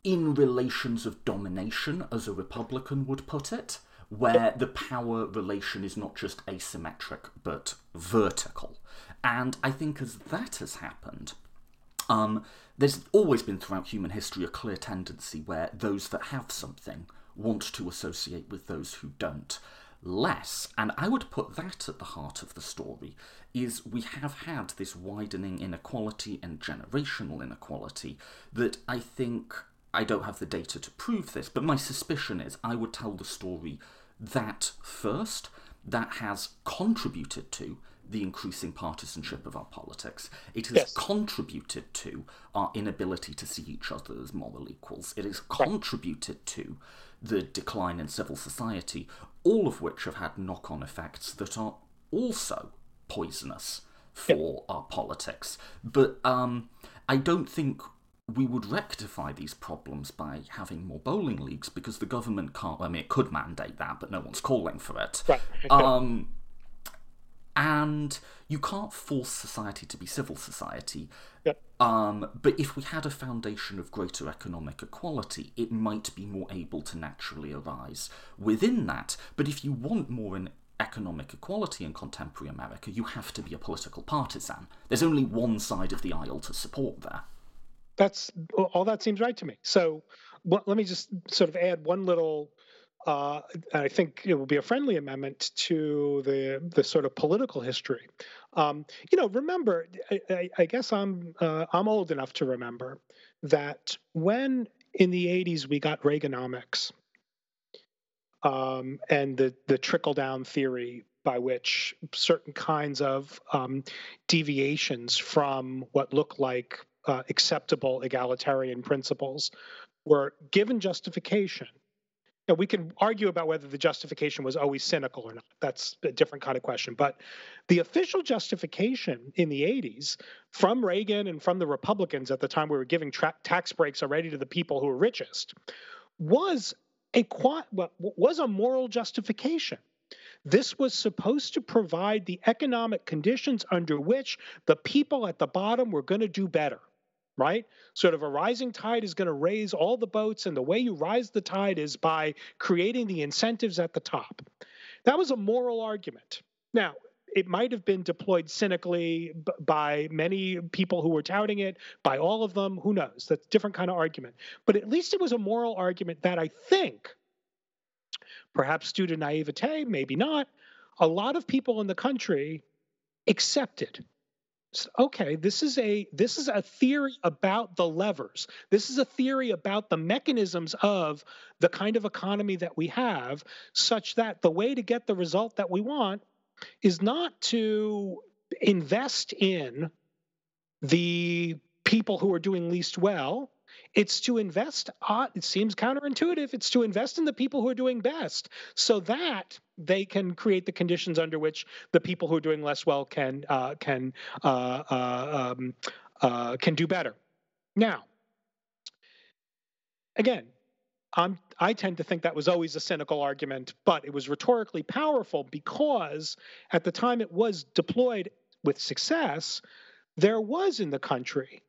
in relations of domination, as a Republican would put it, where the power relation is not just asymmetric but vertical. And I think as that has happened, um, there's always been throughout human history a clear tendency where those that have something want to associate with those who don't less. And I would put that at the heart of the story is we have had this widening inequality and generational inequality that I think I don't have the data to prove this, but my suspicion is I would tell the story that first that has contributed to the increasing partisanship of our politics. It has yes. contributed to our inability to see each other as moral equals. It has contributed to the decline in civil society, all of which have had knock on effects that are also poisonous for our politics. But um, I don't think we would rectify these problems by having more bowling leagues because the government can't. I mean, it could mandate that, but no one's calling for it. Right. [LAUGHS] Um, and you can't force society to be civil society. Yep. Um, but if we had a foundation of greater economic equality, it might be more able to naturally arise within that. But if you want more in economic equality in contemporary America, you have to be a political partisan. There's only one side of the aisle to support there. That's all that seems right to me. So well, let me just sort of add one little uh, I think it will be a friendly amendment to the the sort of political history. Um, you know, remember, I, I guess I'm uh, I'm old enough to remember that when in the '80s we got Reaganomics um, and the the trickle down theory by which certain kinds of um, deviations from what look like uh, acceptable egalitarian principles were given justification we can argue about whether the justification was always cynical or not. That's a different kind of question. But the official justification in the 80s from Reagan and from the Republicans at the time we were giving tra- tax breaks already to the people who were richest was a was a moral justification. This was supposed to provide the economic conditions under which the people at the bottom were going to do better right? Sort of a rising tide is going to raise all the boats, and the way you rise the tide is by creating the incentives at the top. That was a moral argument. Now, it might have been deployed cynically by many people who were touting it, by all of them, who knows? That's a different kind of argument. But at least it was a moral argument that I think, perhaps due to naivete, maybe not, a lot of people in the country accepted okay this is a this is a theory about the levers. This is a theory about the mechanisms of the kind of economy that we have such that the way to get the result that we want is not to invest in the people who are doing least well. It's to invest, uh, it seems counterintuitive, it's to invest in the people who are doing best. So that they can create the conditions under which the people who are doing less well can, uh, can, uh, uh um, uh, can do better. Now, again, I'm, I tend to think that was always a cynical argument, but it was rhetorically powerful because at the time it was deployed with success, there was in the country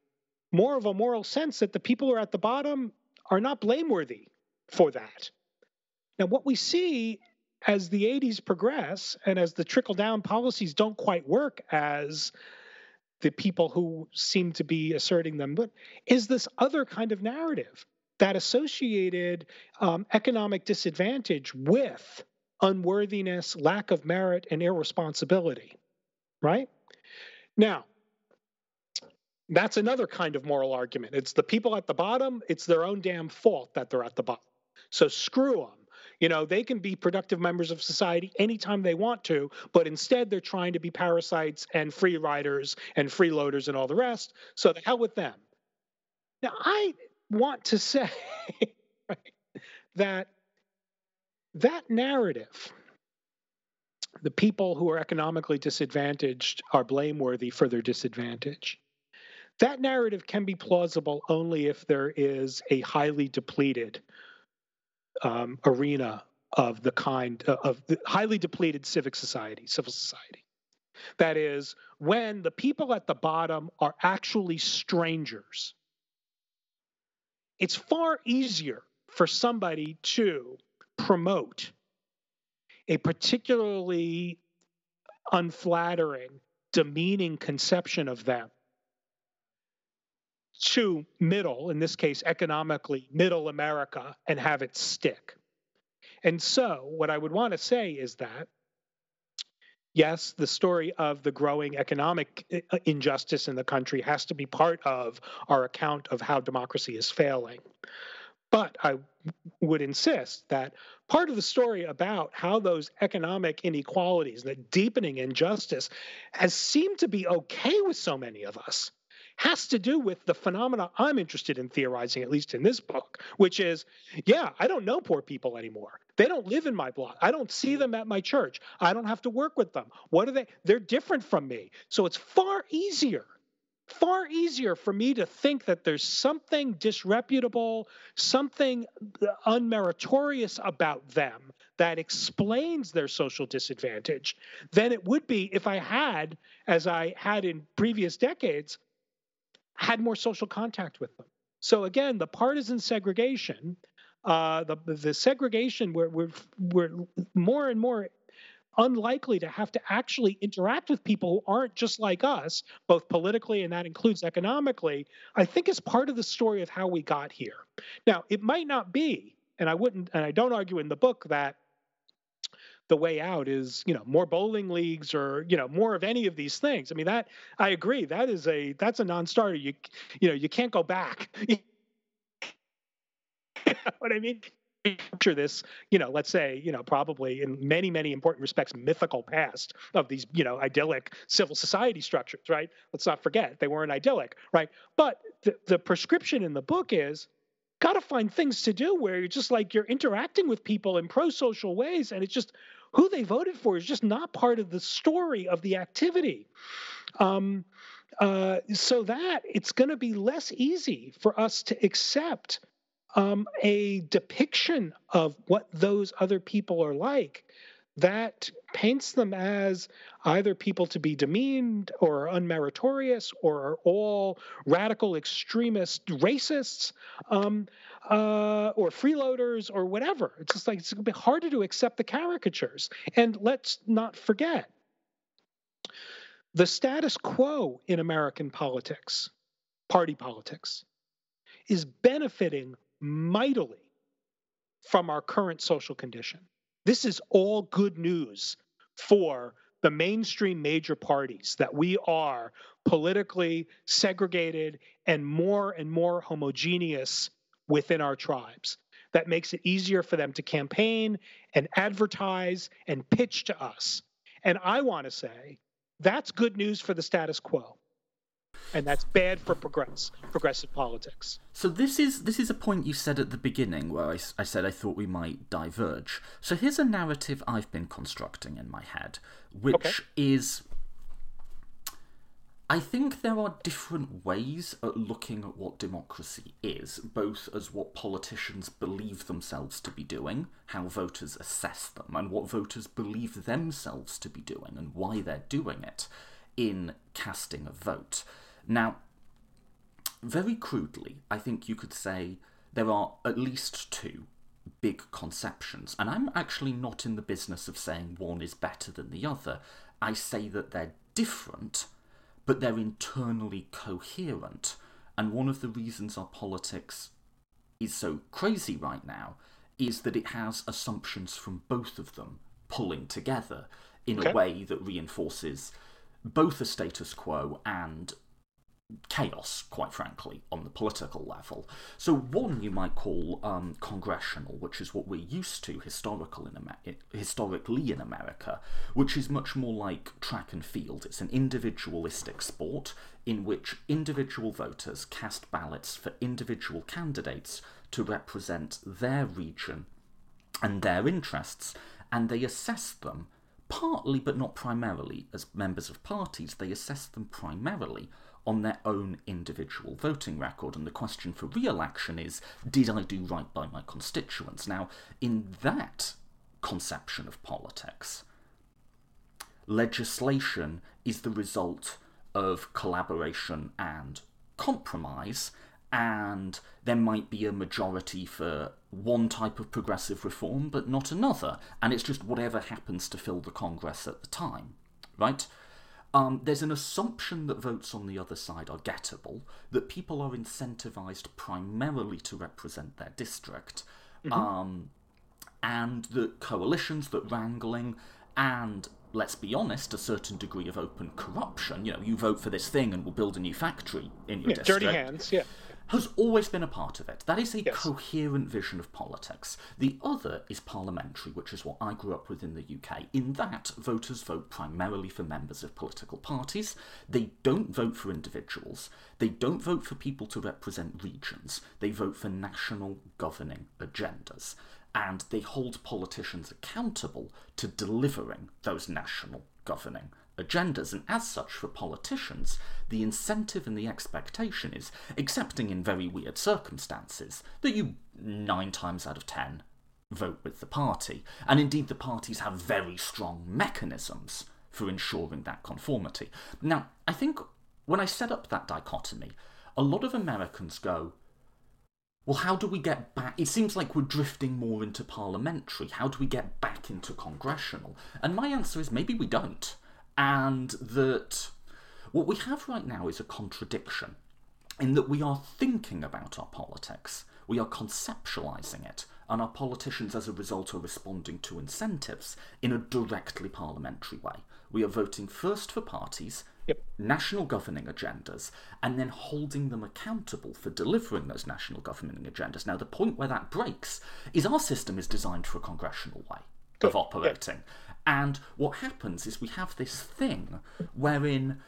more of a moral sense that the people who are at the bottom are not blameworthy for that. Now, what we see as the 80s progress and as the trickle down policies don't quite work as the people who seem to be asserting them, but is this other kind of narrative that associated um, economic disadvantage with unworthiness, lack of merit, and irresponsibility, right? Now, that's another kind of moral argument. It's the people at the bottom, it's their own damn fault that they're at the bottom. So screw them. You know, they can be productive members of society anytime they want to, but instead they're trying to be parasites and free riders and freeloaders and all the rest. So the hell with them. Now, I want to [LAUGHS] say that that narrative, the people who are economically disadvantaged are blameworthy for their disadvantage that narrative can be plausible only if there is a highly depleted um, arena of the kind uh, of the highly depleted civic society, civil society. That is, when the people at the bottom are actually strangers, it's far easier for somebody to promote a particularly unflattering, demeaning conception of them to middle, in this case, economically middle America, and have it stick. And so, what I would want to say is that yes, the story of the growing economic uh, injustice in the country has to be part of our account of how democracy is failing. But I would insist that part of the story about how those economic inequalities, the deepening injustice, has seemed to be okay with so many of us has to do with the phenomena I'm interested in theorizing, at least in this book, which is yeah, I don't know poor people anymore. They don't live in my block. I don't see them at my church. I don't have to work with them. What are they? They're different from me. So it's far easier far easier for me to think that there's something disreputable, something unmeritorious about them that explains their social disadvantage than it would be if I had, as I had in previous decades, had more social contact with them. So again, the partisan segregation, uh, the the segregation where we're we're more and more unlikely to have to actually interact with people who aren't just like us, both politically and that includes economically, I think is part of the story of how we got here. Now, it might not be, and I wouldn't, and I don't argue in the book that the way out is you know more bowling leagues or you know more of any of these things. I mean that i agree that is a that's a non-starter. You you know you can't go back. [LAUGHS] What i mean? Picture this you know let's say you know probably in many many important respects mythical past of these you know idyllic civil society structures right? Let's not forget they weren't idyllic right? But the, the prescription in the book is got to find things to do where you're just like you're interacting with people in pro-social ways and it's just who they voted for is just not part of the story of the activity. Um, uh, so that it's going to be less easy for us to accept um, a depiction of what those other people are like that paints them as either people to be demeaned or unmeritorious or are all radical extremist racists um, uh, or freeloaders or whatever. It's just like it's going to be harder to accept the caricatures. And let's not forget the status quo in American politics, party politics, is benefiting mightily from our current social condition. This is all good news for the mainstream major parties that we are politically segregated and more and more homogeneous within our tribes. That makes it easier for them to campaign and advertise and pitch to us. And I want to say that's good news for the status quo and that's bad for progress progressive politics. So this is this is a point you said at the beginning where I, I said I thought we might diverge. So here's a narrative I've been constructing in my head, which okay. is I think there are different ways at looking at what democracy is, both as what politicians believe themselves to be doing, how voters assess them, and what voters believe themselves to be doing and why they're doing it in casting a vote. Now, very crudely, I think you could say there are at least two big conceptions, and I'm actually not in the business of saying one is better than the other. I say that they're different, but they're internally coherent. And one of the reasons our politics is so crazy right now is that it has assumptions from both of them pulling together in okay. a way that reinforces both the status quo and chaos, quite frankly, on the political level. So one you might call um, congressional, which is what we're used to historical in Amer- historically in America, which is much more like track and field. It's an individualistic sport in which individual voters cast ballots for individual candidates to represent their region and their interests, and they assess them partly but not primarily as members of parties, they assess them primarily on their own individual voting record. And the question for re election is did I do right by my constituents? Now, in that conception of politics, legislation is the result of collaboration and compromise, and there might be a majority for one type of progressive reform but not another, and it's just whatever happens to fill the Congress at the time, right? Um, there's an assumption that votes on the other side are gettable, that people are incentivized primarily to represent their district, um, and that coalitions, that wrangling, and let's be honest, a certain degree of open corruption. You know, you vote for this thing and we'll build a new factory in your Yeah, district dirty hands. Yeah. Has always been a part of it. That is a Yes. coherent vision of politics. The other is parliamentary, which is what I grew up with in the UK. In that, voters vote primarily for members of political parties. They don't vote for individuals. They don't vote for people to represent regions. They vote for national governing agendas. And they hold politicians accountable to delivering those national governing agendas, and as such, for politicians, the incentive and the expectation is, excepting in very weird circumstances, that you nine times out of ten vote with the party. And indeed, the parties have very strong mechanisms for ensuring that conformity. Now, I think when I set up that dichotomy, a lot of Americans go, well, how do we get back? It seems like we're drifting more into parliamentary. How do we get back into congressional? And my answer is maybe we don't. And that what we have right now is a contradiction in that we are thinking about our politics, we are conceptualizing it, and our politicians, as a result, are responding to incentives in a directly parliamentary way. We are voting first for parties, Yep. national governing agendas, and then holding them accountable for delivering those national governing agendas. Now, the point where that breaks is our system is designed for a congressional way of operating. And what happens is we have this thing wherein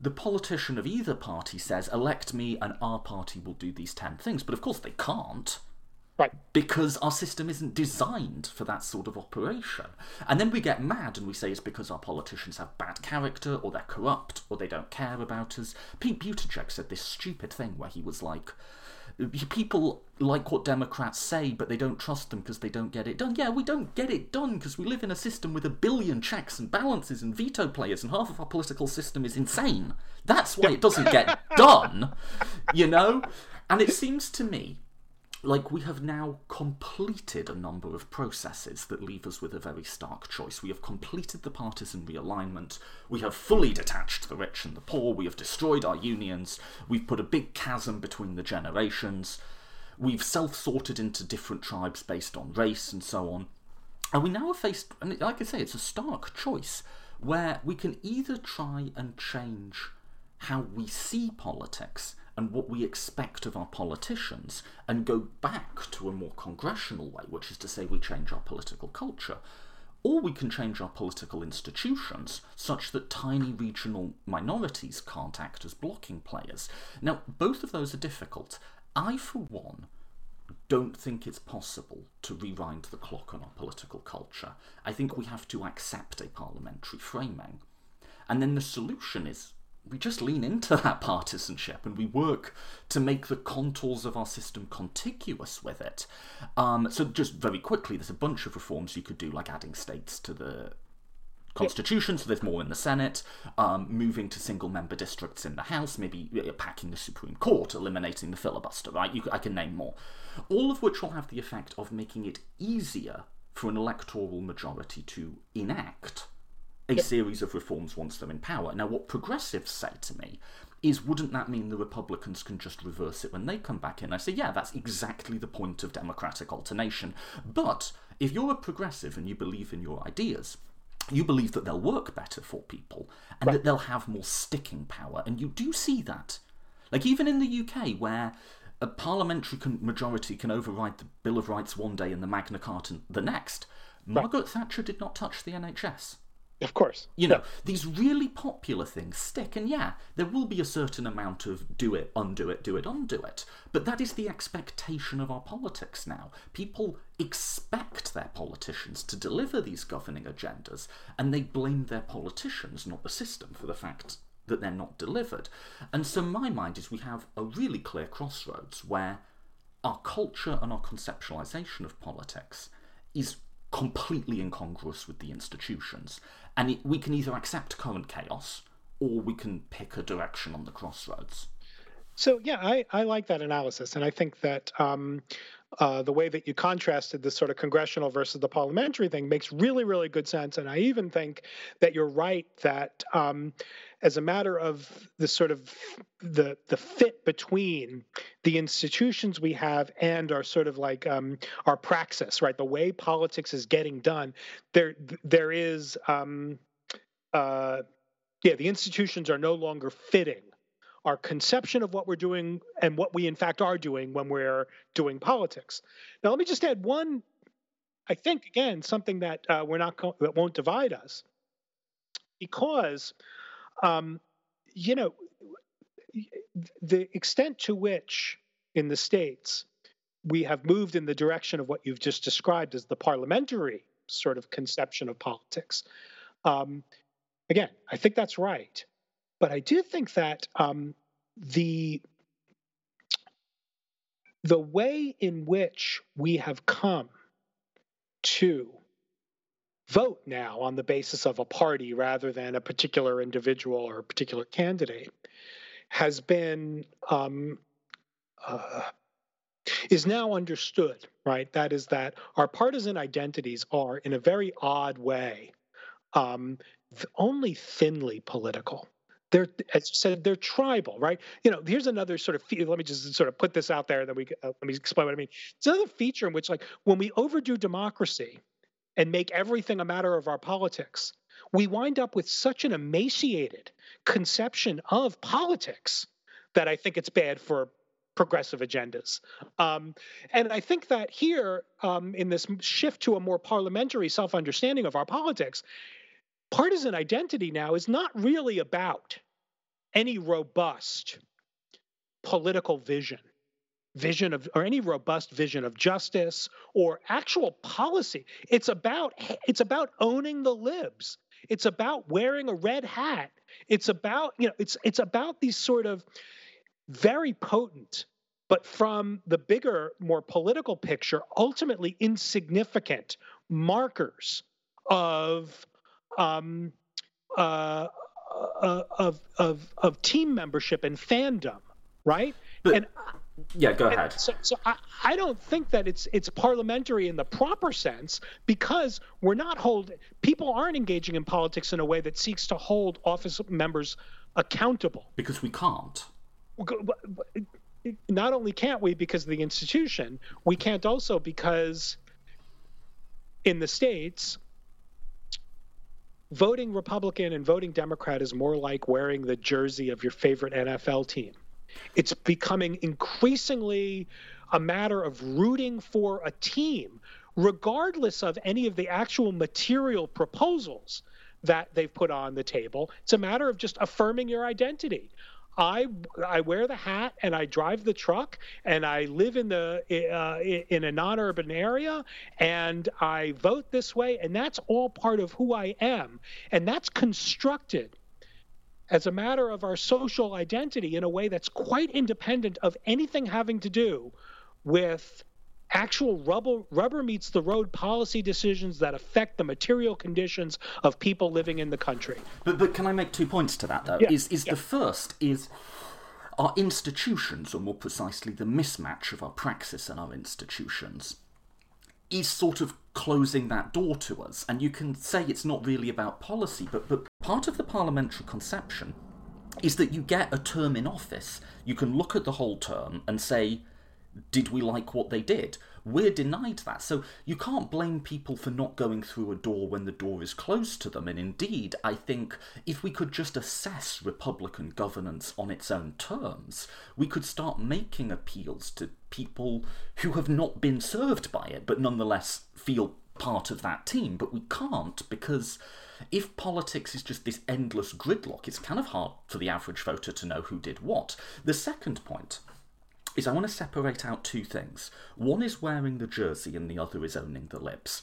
the politician of either party says, elect me and our party will do these 10 things. But of course they can't Right. because our system isn't designed for that sort of operation. And then we get mad and we say it's because our politicians have bad character or they're corrupt or they don't care about us. Pete Buttigieg said this stupid thing where he was like, People like what Democrats say, but they don't trust them because they don't get it done. Yeah, we don't get it done because we live in a system with a billion checks and balances and veto players, and half of our political system is insane. That's why it doesn't get done, you know? And it seems to me like we have now completed a number of processes that leave us with a very stark choice. We have completed the partisan realignment, we have fully detached the rich and the poor, we have destroyed our unions, we've put a big chasm between the generations, we've self sorted into different tribes based on race and so on. And we now are faced, and like I say, it's a stark choice where we can either try and change how we see politics and what we expect of our politicians and go back to a more congressional way, which is to say, we change our political culture. Or we can change our political institutions such that tiny regional minorities can't act as blocking players. Now, both of those are difficult. I, for one, don't think it's possible to rewind the clock on our political culture. I think we have to accept a parliamentary framing. And then the solution is we just lean into [LAUGHS] that partisanship and we work to make the contours of our system contiguous with it. Um, so, just very quickly, there's a bunch of reforms you could do, like adding states to the constitution, so there's more in the Senate, um, moving to single member districts in the House, maybe packing the Supreme Court, eliminating the filibuster, right? You, I can name more. All of which will have the effect of making it easier for an electoral majority to enact a series of reforms once they're in power. Now, what progressives say to me is, wouldn't that mean the Republicans can just reverse it when they come back in? I say, yeah, that's exactly the point of democratic alternation. But if you're a progressive and you believe in your ideas, you believe that they'll work better for people and that they'll have more sticking power. And you do see that. Like, even in the UK, where a parliamentary con- majority can override the Bill of Rights one day and the Magna Carta the next, Margaret Thatcher did not touch the NHS. Of course. You know, these really popular things stick, and yeah, there will be a certain amount of do it, undo it, do it, undo it. But that is the expectation of our politics now. People expect their politicians to deliver these governing agendas, and they blame their politicians, not the system, for the fact that they're not delivered. And so, my mind is we have a really clear crossroads where our culture and our conceptualization of politics is completely incongruous with the institutions. And it, we can either accept current chaos or we can pick a direction on the crossroads. So yeah, I, I like that analysis, and I think that um, uh, the way that you contrasted this sort of congressional versus the parliamentary thing makes really really good sense. And I even think that you're right that um, as a matter of the sort of the the fit between the institutions we have and our sort of like um, our praxis, right? The way politics is getting done, there there is. Um, uh, yeah, the institutions are no longer fitting our conception of what we're doing and what we in fact are doing when we're doing politics. Now, let me just add one. I think again something that uh, we're not that won't divide us, because, um, you know, the extent to which in the states we have moved in the direction of what you've just described as the parliamentary sort of conception of politics. Um, again, I think that's right. But I do think that um, the the way in which we have come to vote now on the basis of a party rather than a particular individual or a particular candidate has been um, uh, is now understood right? That is that our partisan identities are in a very odd way um, only thinly political. They're as you said they're tribal right? You know here's another sort of let me just sort of put this out there and then we uh, let me explain what i mean. It's another feature in which like when we overdo democracy and make everything a matter of our politics we wind up with such an emaciated conception of politics that i think it's bad for progressive agendas. Um, and I think that here, um, in this shift to a more parliamentary self understanding of our politics, partisan identity now is not really about any robust political vision vision of or any robust vision of justice or actual policy. It's about it's about owning the libs. It's about wearing a red hat. It's about you know it's it's about these sort of very potent but from the bigger more political picture ultimately insignificant markers of um, uh, uh, of of of team membership and fandom, right? But, and yeah, go ahead. So, so I, I don't think that it's it's parliamentary in the proper sense because we're not holding people aren't engaging in politics in a way that seeks to hold office members accountable. Because we can't. Not only can't we because of the institution, we can't also because in the states voting Republican and voting Democrat is more like wearing the jersey of your favorite NFL team. It's becoming increasingly a matter of rooting for a team, regardless of any of the actual material proposals that they've put on the table. It's a matter of just affirming your identity. I I wear the hat and I drive the truck and I live in the uh, in a non-urban area and I vote this way and that's all part of who I am and that's constructed as a matter of our social identity in a way that's quite independent of anything having to do with actual rubber, rubber meets the road policy decisions that affect the material conditions of people living in the country. But but can I make two points to that though? Yeah. Is is yeah. the first is our institutions, or more precisely the mismatch of our praxis and our institutions, is sort of closing that door to us. And you can say it's not really about policy, but but part of the parliamentary conception is that you get a term in office. You can look at the whole term and say did we like what they did? We're denied that. So you can't blame people for not going through a door when the door is closed to them. And indeed, I think if we could just assess Republican governance on its own terms, we could start making appeals to people who have not been served by it, but nonetheless feel part of that team. But we can't because if politics is just this endless gridlock, it's kind of hard for the average voter to know who did what. The second point is I want to separate out two things. One is wearing the jersey and the other is owning the lips.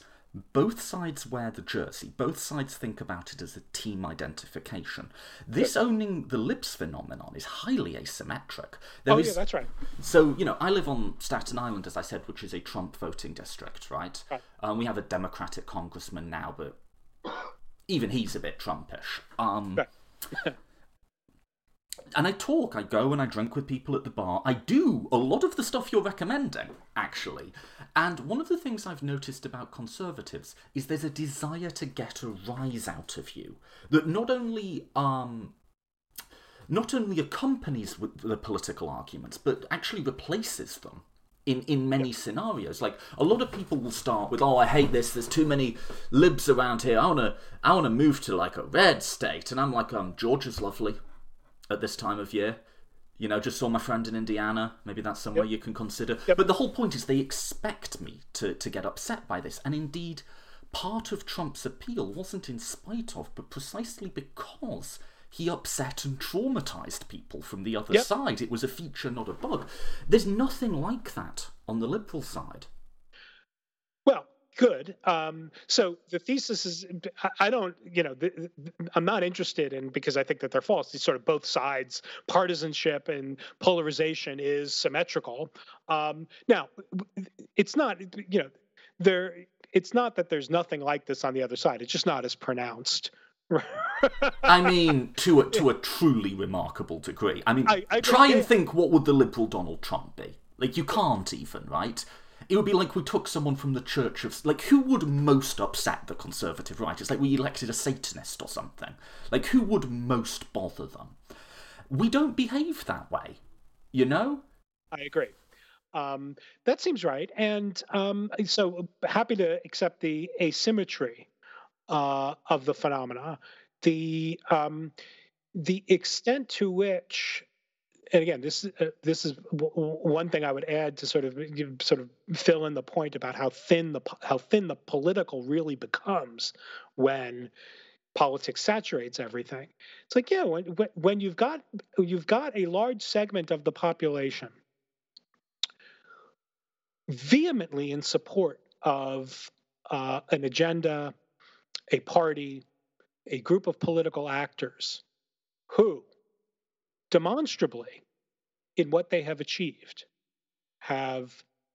both sides wear the jersey. Both sides think about it as a team identification. This owning the lips phenomenon is highly asymmetric. There oh, is, yeah, that's right. So, you know, I live on Staten Island, as I said, which is a Trump voting district, right? right. Um, we have a Democratic congressman now, but even he's a bit Trumpish. Um, [LAUGHS] and I talk, I go and I drink with people at the bar. I do a lot of the stuff you're recommending, actually. And one of the things I've noticed about conservatives is there's a desire to get a rise out of you that not only um not only accompanies the political arguments, but actually replaces them in, in many scenarios. Like a lot of people will start with, "Oh, I hate this. There's too many libs around here. I wanna I wanna move to like a red state." And I'm like, "Um, Georgia's lovely at this time of year. You know, just saw my friend in Indiana. Maybe that's somewhere yep. you can consider. Yep. But the whole point is they expect me to, to get upset by this. And indeed, part of Trump's appeal wasn't in spite of, but precisely because he upset and traumatized people from the other yep. side. It was a feature, not a bug. There's nothing like that on the liberal side. Well, good. Um, so the thesis is, I don't, you know, the, I'm not interested in because I think that they're false. These sort of both sides, partisanship and polarization is symmetrical. Um, now, it's not, you know, there. It's not that there's nothing like this on the other side. It's just not as pronounced. I mean, to a, to a truly remarkable degree. I mean, I, I try and think what would the liberal Donald Trump be? Like, you can't even, right? It would be like we took someone from the Church of. Like, who would most upset the conservative right? It's like we elected a Satanist or something. Like, who would most bother them? We don't behave that way, you know? I agree. Um, that seems right. And um, so happy to accept the asymmetry uh, of the phenomena. The um, the extent to which and again, this uh, this is w- one thing I would add to sort of sort of fill in the point about how thin the how thin the political really becomes when politics saturates everything. It's like yeah, when when you've got you've got a large segment of the population vehemently in support of uh, an agenda, a party, a group of political actors who demonstrably in what they have achieved have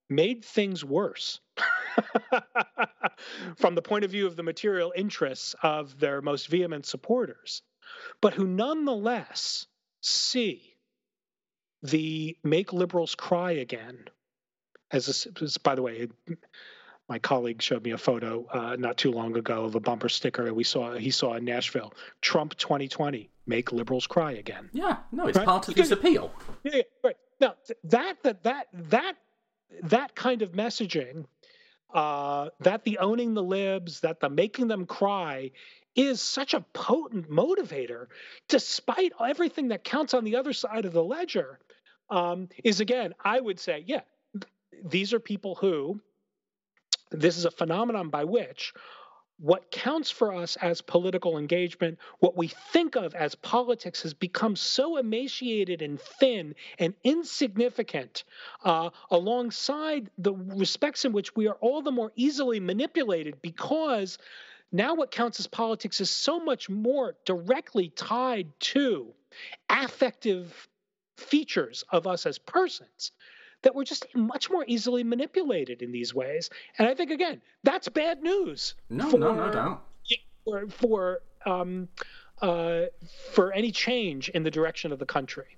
made things worse [LAUGHS] from the point of view of the material interests of their most vehement supporters, but who nonetheless see the make liberals cry again as, a, as by the way my colleague showed me a photo uh, not too long ago of a bumper sticker that we saw he saw in Nashville Trump 2020 make liberals cry again. Yeah, no, it's right? part of his appeal. Yeah, yeah, right. Now that that that that that kind of messaging, uh, that the owning the libs, that the making them cry, is such a potent motivator, despite everything that counts on the other side of the ledger. Um, is again, I would say, yeah, these are people who. This is a phenomenon by which what counts for us as political engagement, what we think of as politics, has become so emaciated and thin and insignificant uh, alongside the respects in which we are all the more easily manipulated because now what counts as politics is so much more directly tied to affective features of us as persons that we're just much more easily manipulated in these ways. And I think again, that's bad news. No, for, no, no doubt. For for um, uh, for any change in the direction of the country.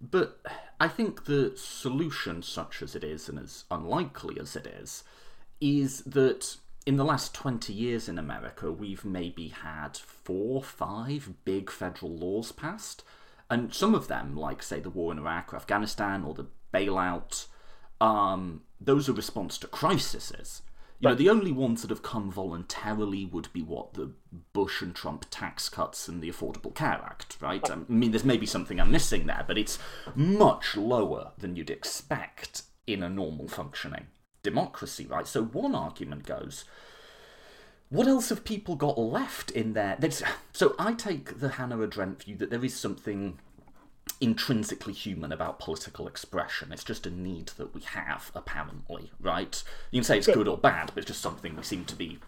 But I think the solution, such as it is and as unlikely as it is, is that in the last 20 years in America, we've maybe had four, five big federal laws passed. And some of them, like, say, the war in Iraq or Afghanistan or the bailout, um, those are response to crises. You know, the only ones that have come voluntarily would be what the Bush and Trump tax cuts and the Affordable Care Act, right? I mean, there's maybe something I'm missing there, but it's much lower than you'd expect in a normal functioning democracy, right? So one argument goes, what else have people got left in there? There's, so I take the Hannah Arendt view that there is something intrinsically human about political expression. It's just a need that we have, apparently, right? You can say it's good or bad, but it's just something we seem to be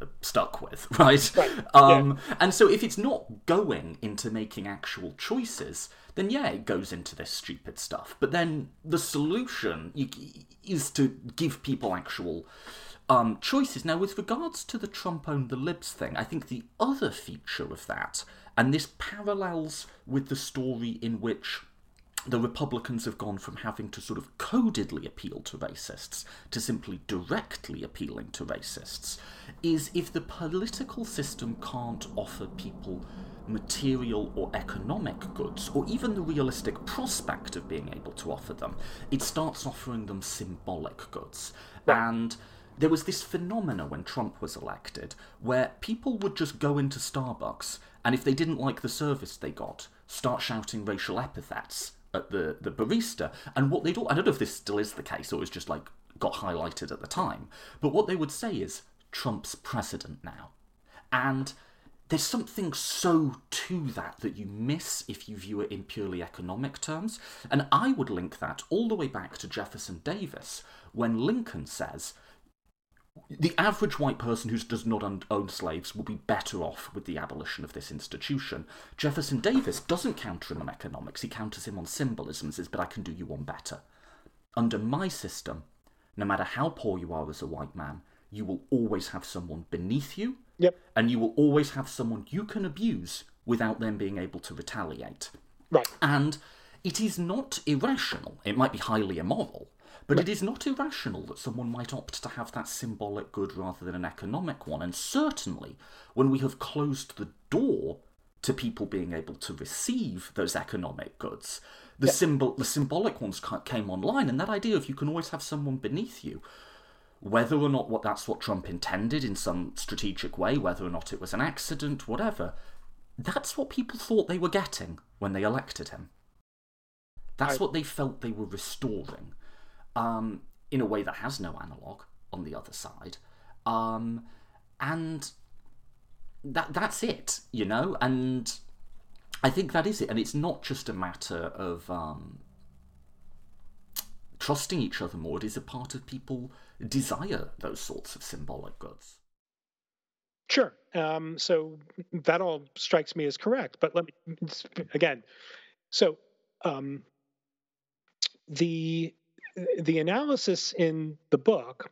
uh, stuck with, [LAUGHS] right? right. Um, yeah. And so if it's not going into making actual choices, then yeah, it goes into this stupid stuff. But then the solution is to give people actual um, choices. Now, with regards to the Trump owned the libs thing, I think the other feature of that and this parallels with the story in which the Republicans have gone from having to sort of codedly appeal to racists to simply directly appealing to racists, is if the political system can't offer people material or economic goods, or even the realistic prospect of being able to offer them, it starts offering them symbolic goods. And there was this phenomena when Trump was elected where people would just go into Starbucks and if they didn't like the service they got, start shouting racial epithets at the, the barista. And what they'd all, I don't know if this still is the case or it was just like got highlighted at the time, but what they would say is, Trump's president now. And there's something so to that that you miss if you view it in purely economic terms. And I would link that all the way back to Jefferson Davis when Lincoln says, the average white person who does not own slaves will be better off with the abolition of this institution. Jefferson Davis doesn't counter him on economics, he counters him on symbolism says, But I can do you one better. Under my system, no matter how poor you are as a white man, you will always have someone beneath you, yep. and you will always have someone you can abuse without them being able to retaliate. Right. And it is not irrational. It might be highly immoral, but it is not irrational that someone might opt to have that symbolic good rather than an economic one. And certainly, when we have closed the door to people being able to receive those economic goods, the yeah. symbol, the symbolic ones came online, and that idea of you can always have someone beneath you, whether or not what that's what Trump intended in some strategic way, whether or not it was an accident, whatever, that's what people thought they were getting when they elected him. That's I... what they felt they were restoring um, in a way that has no analog on the other side. Um, and that that's it, you know. And I think that is it. And it's not just a matter of um, trusting each other more. It is a part of people desire those sorts of symbolic goods. Sure. Um, so that all strikes me as correct. But let me again. So um, the the analysis in the book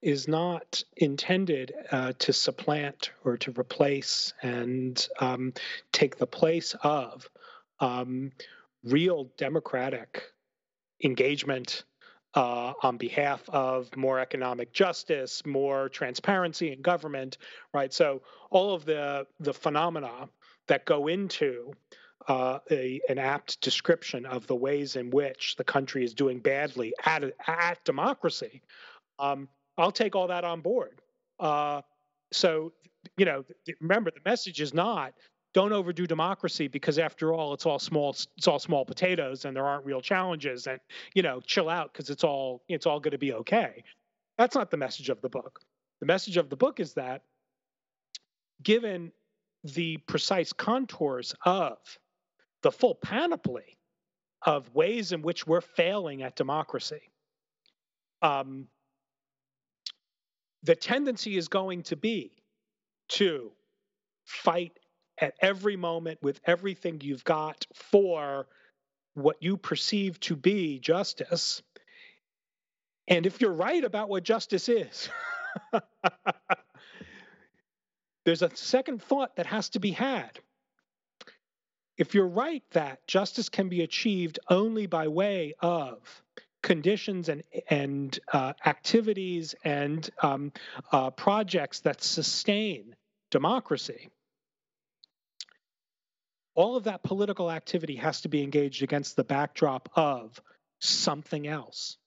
is not intended uh, to supplant or to replace and um, take the place of um, real democratic engagement uh, on behalf of more economic justice, more transparency in government, right? So all of the the phenomena that go into uh, a, an apt description of the ways in which the country is doing badly at, at democracy, um, I'll take all that on board. Uh, so, you know, remember the message is not don't overdo democracy because after all it's all small it's all small potatoes and there aren't real challenges and you know chill out because it's all it's all going to be okay that's not the message of the book the message of the book is that given the precise contours of the full panoply of ways in which we're failing at democracy. Um, the tendency is going to be to fight at every moment with everything you've got for what you perceive to be justice. And if you're right about what justice is, [LAUGHS] there's a second thought that has to be had if you're right that justice can be achieved only by way of conditions and and uh, activities and um, uh, projects that sustain democracy, all of that political activity has to be engaged against the backdrop of something else.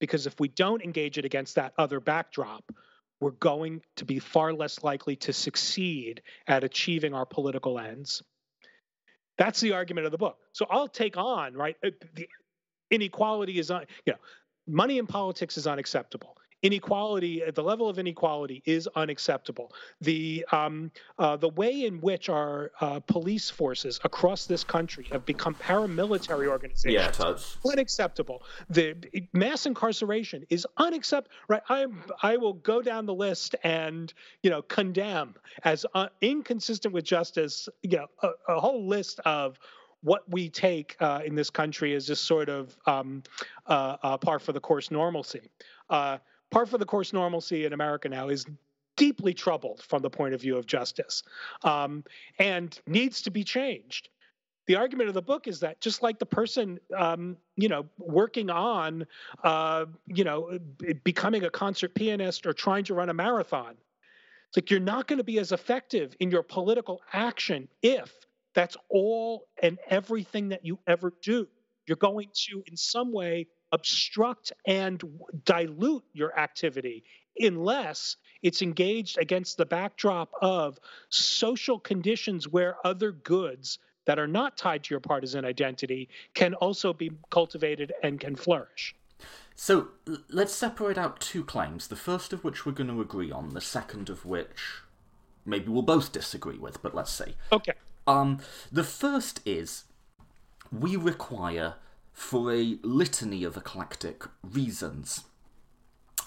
Because if we don't engage it against that other backdrop, we're going to be far less likely to succeed at achieving our political ends. That's the argument of the book. So I'll take on, right? Uh, the inequality is, un, you know, money in politics is unacceptable. Inequality, the level of inequality is unacceptable. The um, uh, the way in which our uh, police forces across this country have become paramilitary organizations, yeah, unacceptable. The mass incarceration is unacceptable. Right, I I will go down the list and you know condemn as uh, inconsistent with justice. You know, a, a whole list of what we take uh, in this country is just sort of um, uh, uh, par for the course normalcy. Uh, par for the course normalcy in America now is deeply troubled from the point of view of justice um, and needs to be changed. The argument of the book is that just like the person, um, you know, working on, uh, you know, becoming a concert pianist or trying to run a marathon, it's like you're not going to be as effective in your political action if that's all and everything that you ever do. You're going to, in some way, obstruct and dilute your activity unless it's engaged against the backdrop of social conditions where other goods that are not tied to your partisan identity can also be cultivated and can flourish. So let's separate out two claims, the first of which we're going to agree on, the second of which maybe we'll both disagree with, but let's see. Okay. Um, the first is we require, for a litany of eclectic reasons,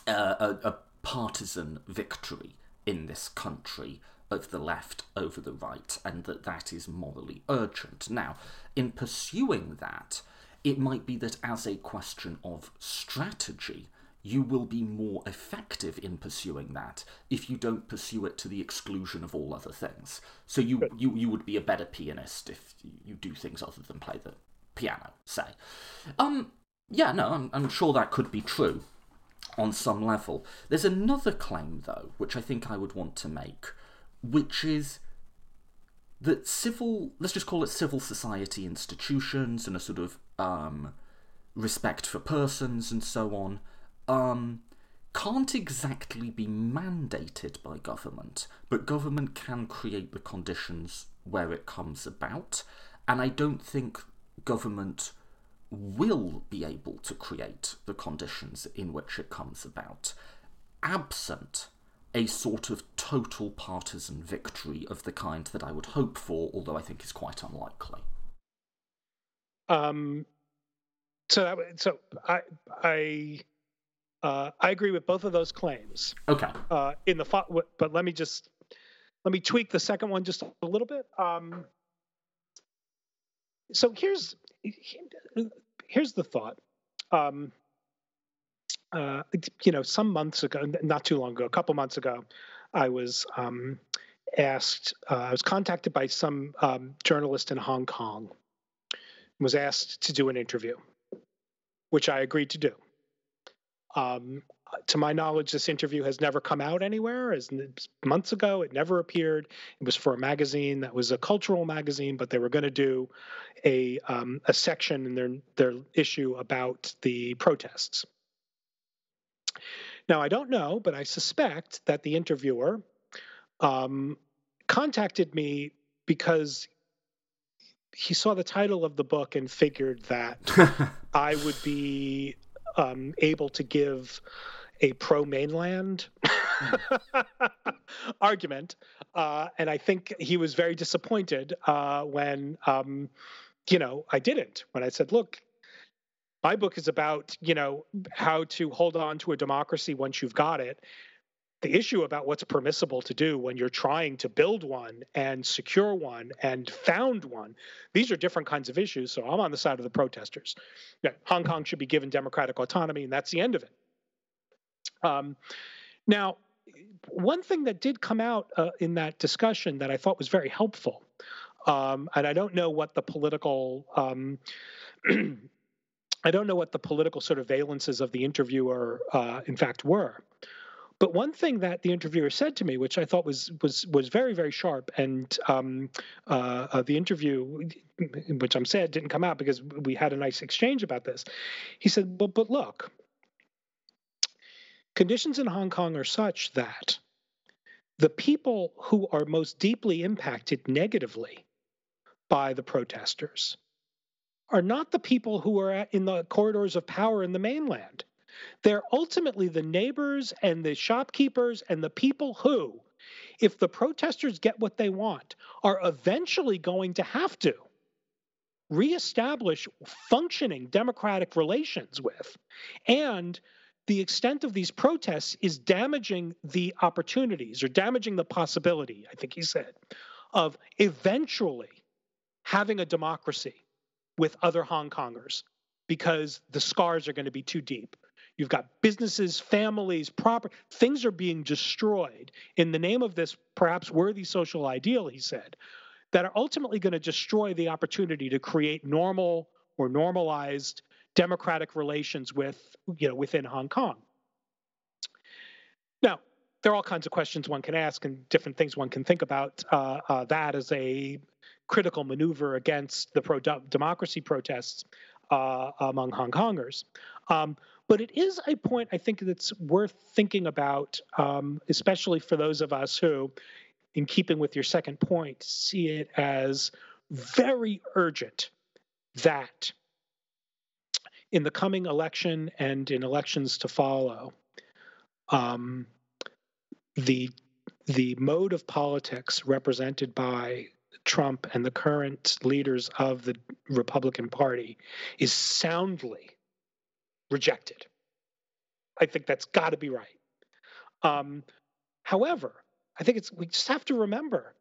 uh, a, a partisan victory in this country of the left over the right, and that that is morally urgent. Now, in pursuing that, it might be that as a question of strategy, you will be more effective in pursuing that if you don't pursue it to the exclusion of all other things. So you, you, you would be a better pianist if you do things other than play the piano, say. Um, yeah, no, I'm, I'm sure that could be true on some level. There's another claim, though, which I think I would want to make, which is that civil, let's just call it civil society institutions and a sort of um, respect for persons and so on um, can't exactly be mandated by government, but government can create the conditions where it comes about. And I don't think government will be able to create the conditions in which it comes about, absent a sort of total partisan victory of the kind that I would hope for, although I think is quite unlikely. Um, so that, so I I uh, I agree with both of those claims. Okay. Uh, in the but let me just let me tweak the second one just a little bit. Um, so here's here's the thought. Um, uh, you know, some months ago, not too long ago, a couple months ago, I was um, asked. Uh, I was contacted by some um, journalist in Hong Kong. Was asked to do an interview, which I agreed to do. Um, to my knowledge, this interview has never come out anywhere. As months ago, it never appeared. It was for a magazine that was a cultural magazine, but they were going to do a um, a section in their their issue about the protests. Now, I don't know, but I suspect that the interviewer um, contacted me because he saw the title of the book and figured that [LAUGHS] I would be um, able to give a pro mainland [LAUGHS] argument. Uh, and I think he was very disappointed uh, when, um, you know, I didn't. When I said, look, my book is about, you know, how to hold on to a democracy once you've got it. The issue about what's permissible to do when you're trying to build one and secure one and found one, these are different kinds of issues. So I'm on the side of the protesters. Yeah, Hong Kong should be given democratic autonomy, and that's the end of it. Um, now, one thing that did come out uh, in that discussion that I thought was very helpful, um, and I don't know what the political um, [CLEARS THROAT] I don't know what the political sort of valences of the interviewer, uh, in fact, were. But one thing that the interviewer said to me, which I thought was was was very very sharp, and um, uh, uh, the interview, which I'm sad didn't come out because we had a nice exchange about this. He said, "But but look, conditions in Hong Kong are such that the people who are most deeply impacted negatively by the protesters are not the people who are in the corridors of power in the mainland." They're ultimately the neighbors and the shopkeepers and the people who, if the protesters get what they want, are eventually going to have to reestablish functioning democratic relations with. And the extent of these protests is damaging the opportunities or damaging the possibility, I think he said, of eventually having a democracy with other Hong Kongers because the scars are going to be too deep. You've got businesses, families, property, things are being destroyed in the name of this perhaps worthy social ideal, he said, that are ultimately going to destroy the opportunity to create normal or normalized democratic relations with, you know, within Hong Kong. Now, there are all kinds of questions one can ask and different things one can think about uh, uh, that as a critical maneuver against the pro democracy protests uh, among Hong Kongers. Um, but it is a point I think that's worth thinking about, um, especially for those of us who, in keeping with your second point, see it as very urgent that in the coming election and in elections to follow, um, the the mode of politics represented by Trump and the current leaders of the Republican Party is soundly rejected. I think that's got to be right. Um, however, I think it's we just have to remember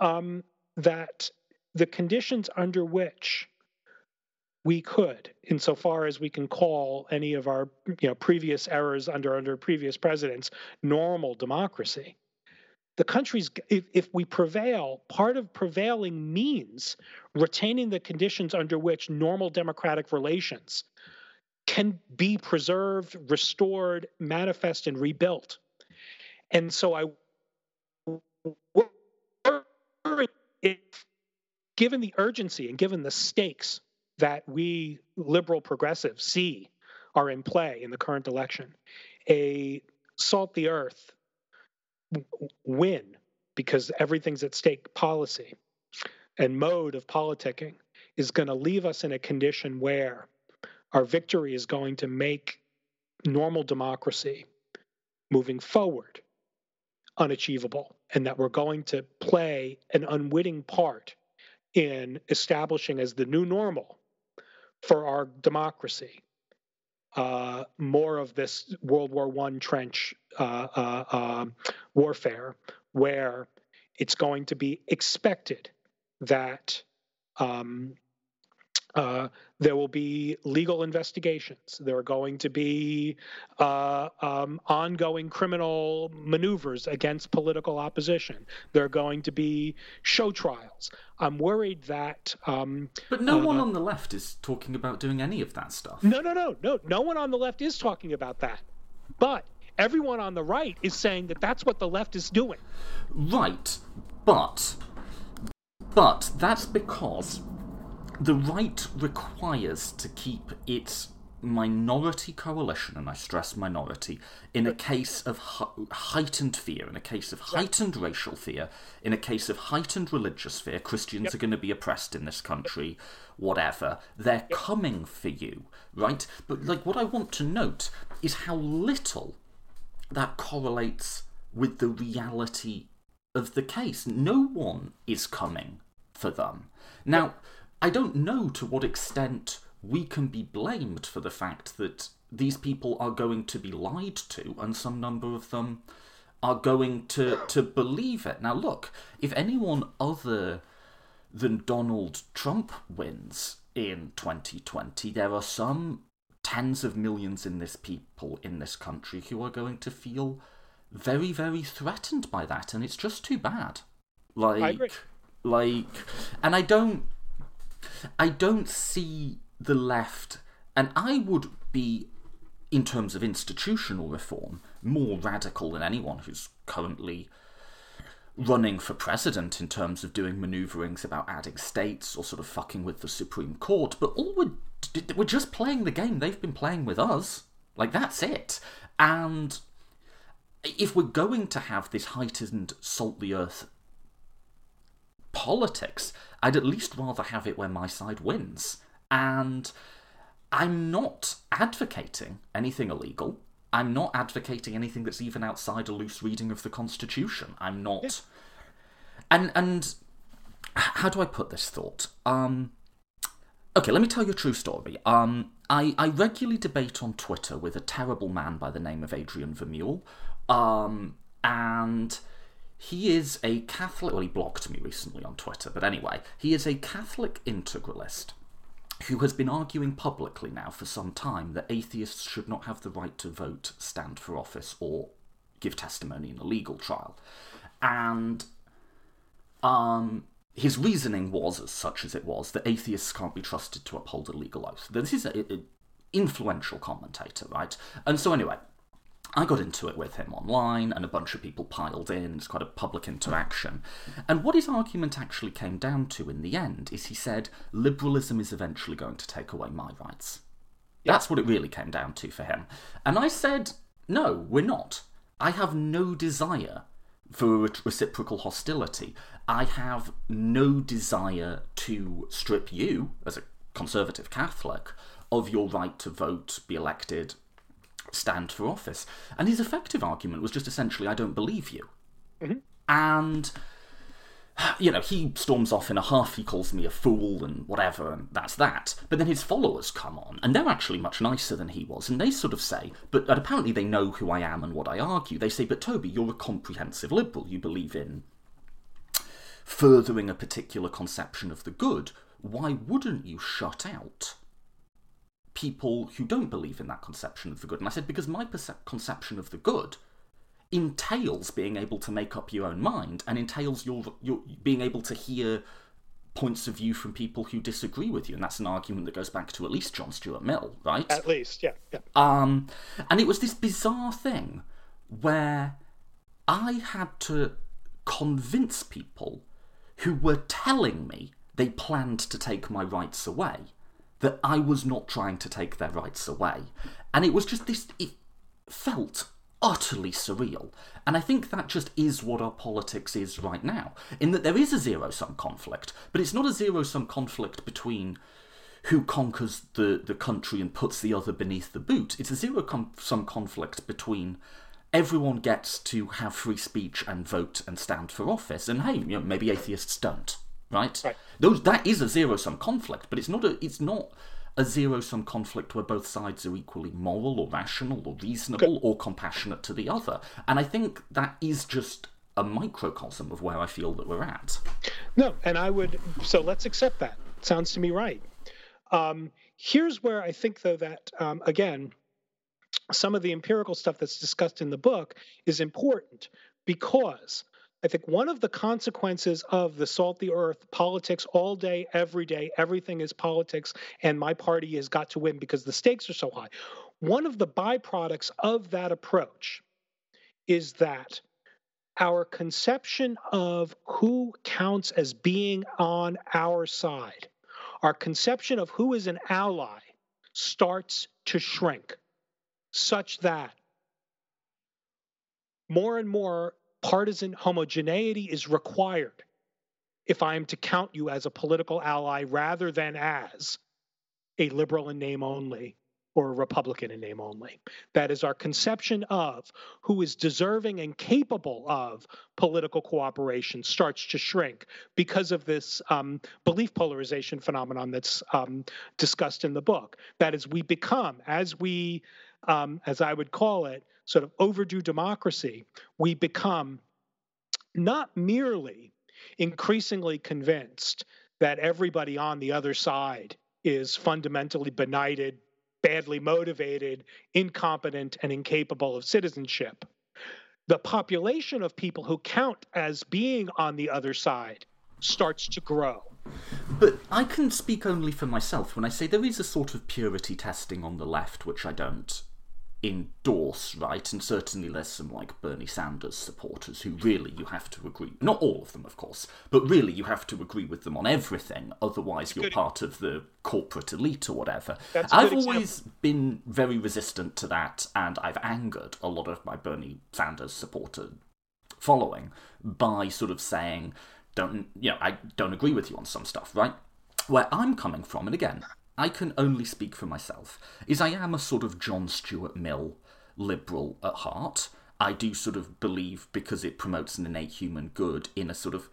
um, that the conditions under which we could, insofar as we can call any of our you know previous errors under under previous presidents normal democracy, the country's if, if we prevail part of prevailing means retaining the conditions under which normal democratic relations can be preserved restored manifest and rebuilt. And so i worry if given the urgency and given the stakes that we liberal progressives see are in play in the current election a salt the earth win because everything's at stake policy and mode of politicking is going to leave us in a condition where our victory is going to make normal democracy moving forward unachievable and that we're going to play an unwitting part in establishing as the new normal for our democracy uh, more of this World War One trench uh, uh, um, warfare, where it's going to be expected that um, uh, there will be legal investigations. There are going to be uh, um, ongoing criminal maneuvers against political opposition. There are going to be show trials. I'm worried that. Um, but no uh, one on the left is talking about doing any of that stuff. No, no, no, no. No one on the left is talking about that. But everyone on the right is saying that that's what the left is doing. Right. But. But that's because the right requires to keep its minority coalition, and I stress minority, in a case of heightened fear, in a case of heightened right. racial fear, in a case of heightened religious fear. Christians yep. are going to be oppressed in this country, whatever. They're yep. coming for you, right? But like, what I want to note is how little that correlates with the reality of the case. No one is coming for them. Now. I don't know to what extent we can be blamed for the fact that these people are going to be lied to, and some number of them are going to, to believe it. Now, look, if anyone other than Donald Trump wins in 2020, there are some tens of millions in this people in this country who are going to feel very, very threatened by that, and it's just too bad. Like, like, and I don't I don't see the left, and I would be, in terms of institutional reform, more radical than anyone who's currently running for president in terms of doing maneuverings about adding states or sort of fucking with the Supreme Court. But all we're, we're just playing the game they've been playing with us. Like, that's it. And if we're going to have this heightened salt the earth politics, I'd at least rather have it where my side wins. And I'm not advocating anything illegal. I'm not advocating anything that's even outside a loose reading of the Constitution. I'm not. And and how do I put this thought? Um, okay, let me tell you a true story. Um, I I regularly debate on Twitter with a terrible man by the name of Adrian Vermeule. Um, and he is a Catholic. Well, he blocked me recently on Twitter, but anyway, he is a Catholic integralist who has been arguing publicly now for some time that atheists should not have the right to vote, stand for office, or give testimony in a legal trial. And um, his reasoning was, as such as it was, that atheists can't be trusted to uphold a legal oath. This is an influential commentator, right? And so, anyway, I got into it with him online, and a bunch of people piled in. It's quite a public interaction. And what his argument actually came down to in the end is he said, liberalism is eventually going to take away my rights. That's what it really came down to for him. And I said, no, we're not. I have no desire for reciprocal hostility. I have no desire to strip you, as a conservative Catholic, of your right to vote, be elected, stand for office. And his effective argument was just essentially, I don't believe you. Mm-hmm. And, you know, he storms off in a huff, he calls me a fool and whatever, and that's that. But then his followers come on, and they're actually much nicer than he was, and they sort of say, but apparently they know who I am and what I argue. They say, but Toby, you're a comprehensive liberal. You believe in furthering a particular conception of the good. Why wouldn't you shut out people who don't believe in that conception of the good. And I said, because my percep- conception of the good entails being able to make up your own mind and entails your, your being able to hear points of view from people who disagree with you. And that's an argument that goes back to at least John Stuart Mill, right? At least, yeah. yeah. Um, and it was this bizarre thing where I had to convince people who were telling me they planned to take my rights away that I was not trying to take their rights away. And it was just this, it felt utterly surreal. And I think that just is what our politics is right now, in that there is a zero sum conflict, but it's not a zero sum conflict between who conquers the, the country and puts the other beneath the boot. It's a zero sum conflict between everyone gets to have free speech and vote and stand for office, and hey, you know, maybe atheists don't right? right. Those that is a zero sum conflict, but it's not a it's not a zero sum conflict where both sides are equally moral or rational or reasonable Good. or compassionate to the other. And I think that is just a microcosm of where I feel that we're at. No, and I would so let's accept that. Sounds to me right. Um, here's where I think though that um, again some of the empirical stuff that's discussed in the book is important because I think one of the consequences of the salt the earth politics all day, every day, everything is politics, and my party has got to win because the stakes are so high. One of the byproducts of that approach is that our conception of who counts as being on our side, our conception of who is an ally, starts to shrink such that more and more partisan homogeneity is required if I am to count you as a political ally rather than as a liberal in name only or a Republican in name only. That is our conception of who is deserving and capable of political cooperation starts to shrink because of this um, belief polarization phenomenon that's um, discussed in the book. That is, we become, as we, um, as I would call it, sort of overdo democracy, we become not merely increasingly convinced that everybody on the other side is fundamentally benighted, badly motivated, incompetent, and incapable of citizenship. The population of people who count as being on the other side starts to grow. But I can speak only for myself when I say there is a sort of purity testing on the left, which I don't endorse, right? And certainly there's some like Bernie Sanders supporters who really you have to agree, not all of them, of course, but really you have to agree with them on everything, otherwise you're part of the corporate elite or whatever. I've always been very resistant to that, and I've angered a lot of my Bernie Sanders supporter following by sort of saying, don't, you know, I don't agree with you on some stuff, right? Where I'm coming from, and again, I can only speak for myself, is I am a sort of John Stuart Mill liberal at heart. I do sort of believe because it promotes an innate human good in a sort of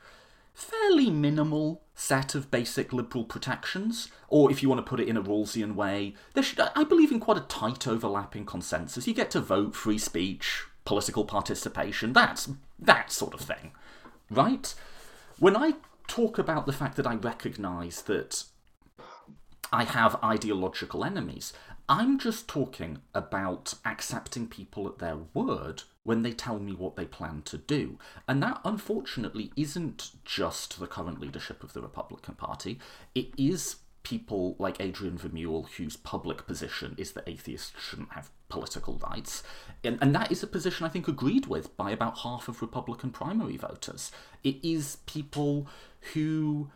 fairly minimal set of basic liberal protections, or if you want to put it in a Rawlsian way, there should, I believe in quite a tight overlapping consensus. You get to vote, free speech, political participation, that's that sort of thing, right? When I talk about the fact that I recognise that I have ideological enemies. I'm just talking about accepting people at their word when they tell me what they plan to do. And that, unfortunately, isn't just the current leadership of the Republican Party. It is people like Adrian Vermeule, whose public position is that atheists shouldn't have political rights. And, and that is a position I think agreed with by about half of Republican primary voters. It is people who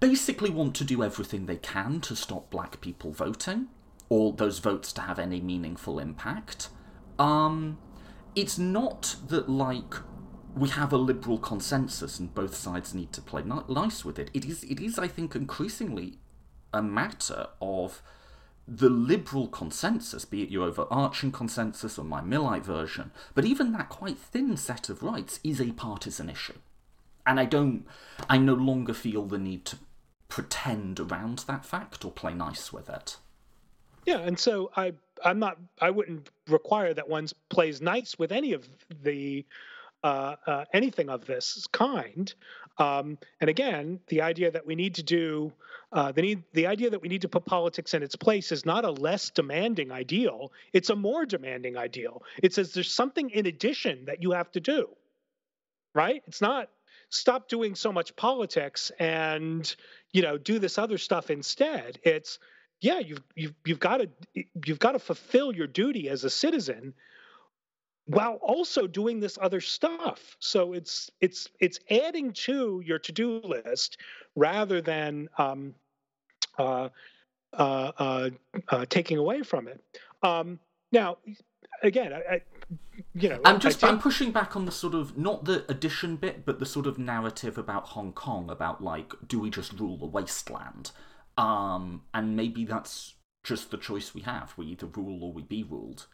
basically want to do everything they can to stop black people voting, or those votes to have any meaningful impact. Um, it's not that, like, we have a liberal consensus and both sides need to play nice with it. It is, it is, I think, increasingly a matter of the liberal consensus, be it your overarching consensus or my Millite version, but even that quite thin set of rights is a partisan issue and I don't, I no longer feel the need to pretend around that fact or play nice with it. Yeah, and so I, I'm not, I wouldn't require that one plays nice with any of the, uh, uh, anything of this kind. Um, and again, the idea that we need to do uh, the need, the idea that we need to put politics in its place is not a less demanding ideal; it's a more demanding ideal. It says there's something in addition that you have to do. Right? It's not stop doing so much politics and you know do this other stuff instead. It's yeah you've you've you've got to you've got to fulfill your duty as a citizen while also doing this other stuff. So it's it's it's adding to your to-do list rather than um, uh, uh, uh, uh taking away from it. Um, now again I, you know, I'm just I'm pushing back on the sort of not the addition bit, but the sort of narrative about Hong Kong about like, do we just rule the wasteland? Um, and maybe that's just the choice we have. We either rule or we be ruled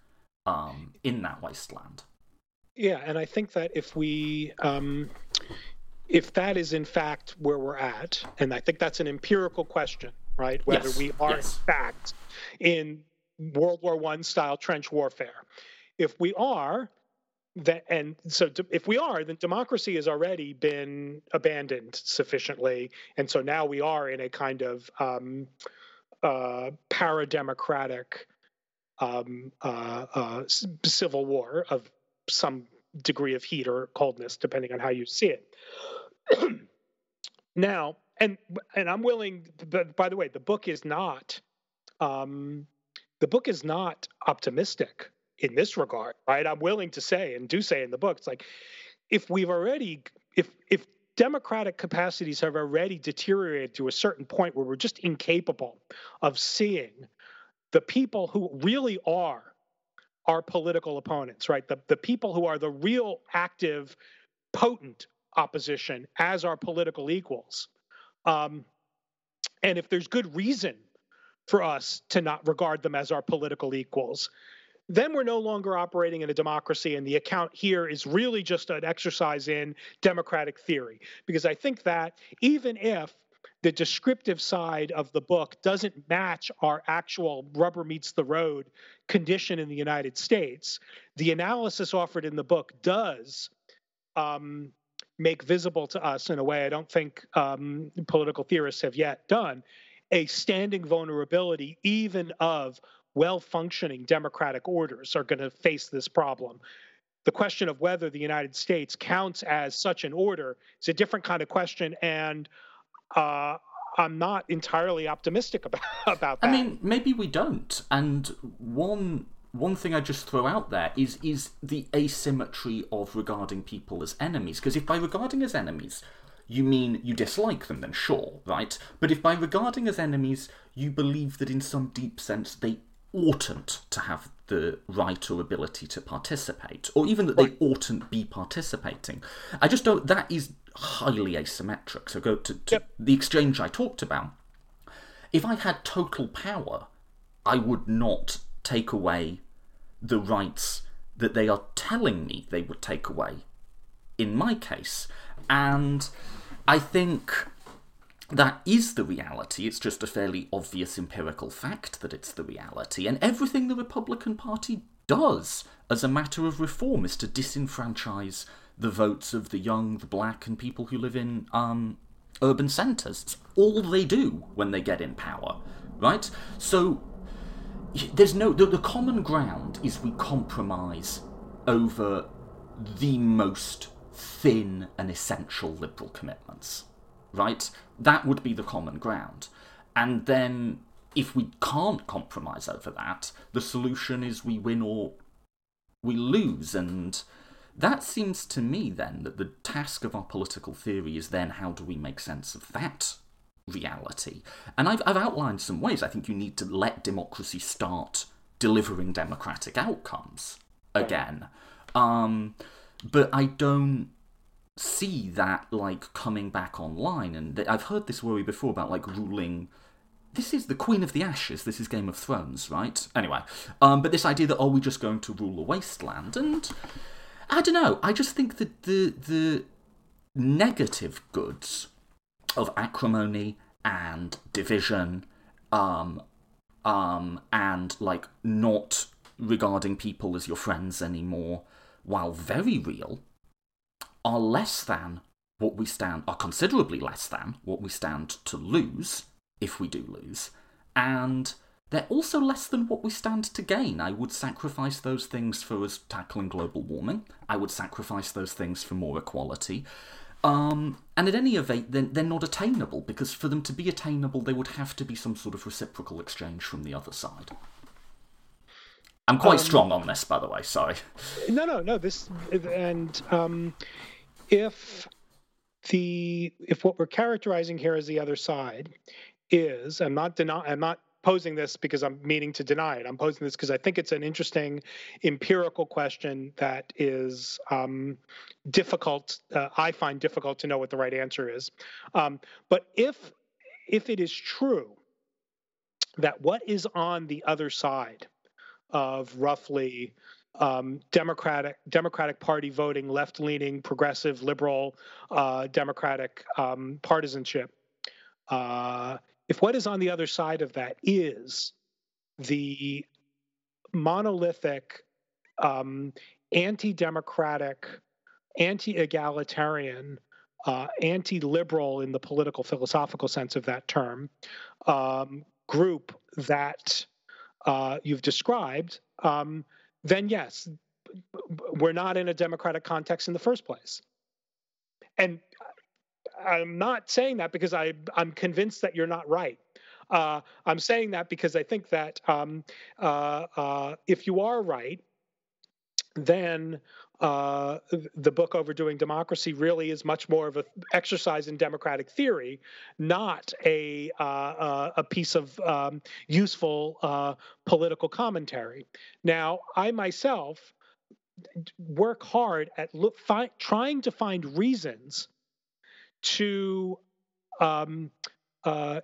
um, in that wasteland. Yeah, and I think that if we um, if that is in fact where we're at, and I think that's an empirical question, right? Whether yes, we are yes. in fact in World War One style trench warfare if we are, that and so if we are, then democracy has already been abandoned sufficiently, and so now we are in a kind of um, uh, parademocratic um, uh, uh, civil war of some degree of heat or coldness, depending on how you see it. [CLEARS THROAT] now, and and I'm willing. But by the way, the book is not. Um, the book is not optimistic in this regard, right? I'm willing to say and do say in the book, it's like if we've already if if democratic capacities have already deteriorated to a certain point where we're just incapable of seeing the people who really are our political opponents, right? The the people who are the real active, potent opposition as our political equals. Um, and if there's good reason for us to not regard them as our political equals, then we're no longer operating in a democracy. And the account here is really just an exercise in democratic theory. Because I think that even if the descriptive side of the book doesn't match our actual rubber meets the road condition in the United States, the analysis offered in the book does um, make visible to us in a way I don't think um, political theorists have yet done a standing vulnerability even of well functioning democratic orders are going to face this problem. The question of whether the United States counts as such an order is a different kind of question, and uh, I'm not entirely optimistic [LAUGHS] about, about that. I mean, maybe we don't. And one one thing I just throw out there is is the asymmetry of regarding people as enemies. Because if by regarding as enemies you mean you dislike them, then sure, right? But if by regarding as enemies you believe that in some deep sense they oughtn't to have the right or ability to participate, or even that they oughtn't be participating. I just don't. That is highly asymmetric. So go to, to yep. the exchange I talked about. if I had total power, I would not take away the rights that they are telling me they would take away in my case. And I think that is the reality. It's just a fairly obvious empirical fact that it's the reality. And everything the Republican Party does as a matter of reform is to disenfranchise the votes of the young, the black, and people who live in um, urban centres. It's all they do when they get in power, right? So there's no the, the common ground is we compromise over the most thin and essential liberal commitments, right? That would be the common ground. And then if we can't compromise over that, the solution is we win or we lose. And that seems to me then that the task of our political theory is then how do we make sense of that reality? And I've, I've outlined some ways. I think you need to let democracy start delivering democratic outcomes again. Um, but I don't see that like coming back online. And I've heard this worry before about like ruling. This is the Queen of the Ashes. This is Game of Thrones, right? Anyway, um, but this idea that are we just going to rule a wasteland? And I don't know. I just think that the the negative goods of acrimony and division, um, um, and like not regarding people as your friends anymore, while very real, are less than what we stand, are considerably less than what we stand to lose if we do lose, and they're also less than what we stand to gain. I would sacrifice those things for us tackling global warming. I would sacrifice those things for more equality. Um, and at any rate, they're, they're not attainable because for them to be attainable, there would have to be some sort of reciprocal exchange from the other side. I'm quite um, strong on this, by the way. Sorry. No, no, no. This and um, if the if what we're characterizing here as the other side is I'm not deny I'm not posing this because I'm meaning to deny it. I'm posing this because I think it's an interesting empirical question that is um, difficult. Uh, I find difficult to know what the right answer is. Um, but if if it is true that what is on the other side of roughly um, Democratic Democratic Party voting, left leaning, progressive, liberal, uh, Democratic um, partisanship. Uh, if what is on the other side of that is the monolithic, um, anti-democratic, anti-egalitarian, uh, anti-liberal in the political philosophical sense of that term um, group that uh, you've described, um, then yes, we're not in a democratic context in the first place. And I'm not saying that because I, I'm convinced that you're not right. Uh, I'm saying that because I think that um, uh, uh, if you are right, then uh, the book Overdoing Democracy really is much more of an exercise in democratic theory, not a uh, uh, a piece of um, useful uh, political commentary. Now, I myself work hard at look, fi- trying to find reasons to um, uh,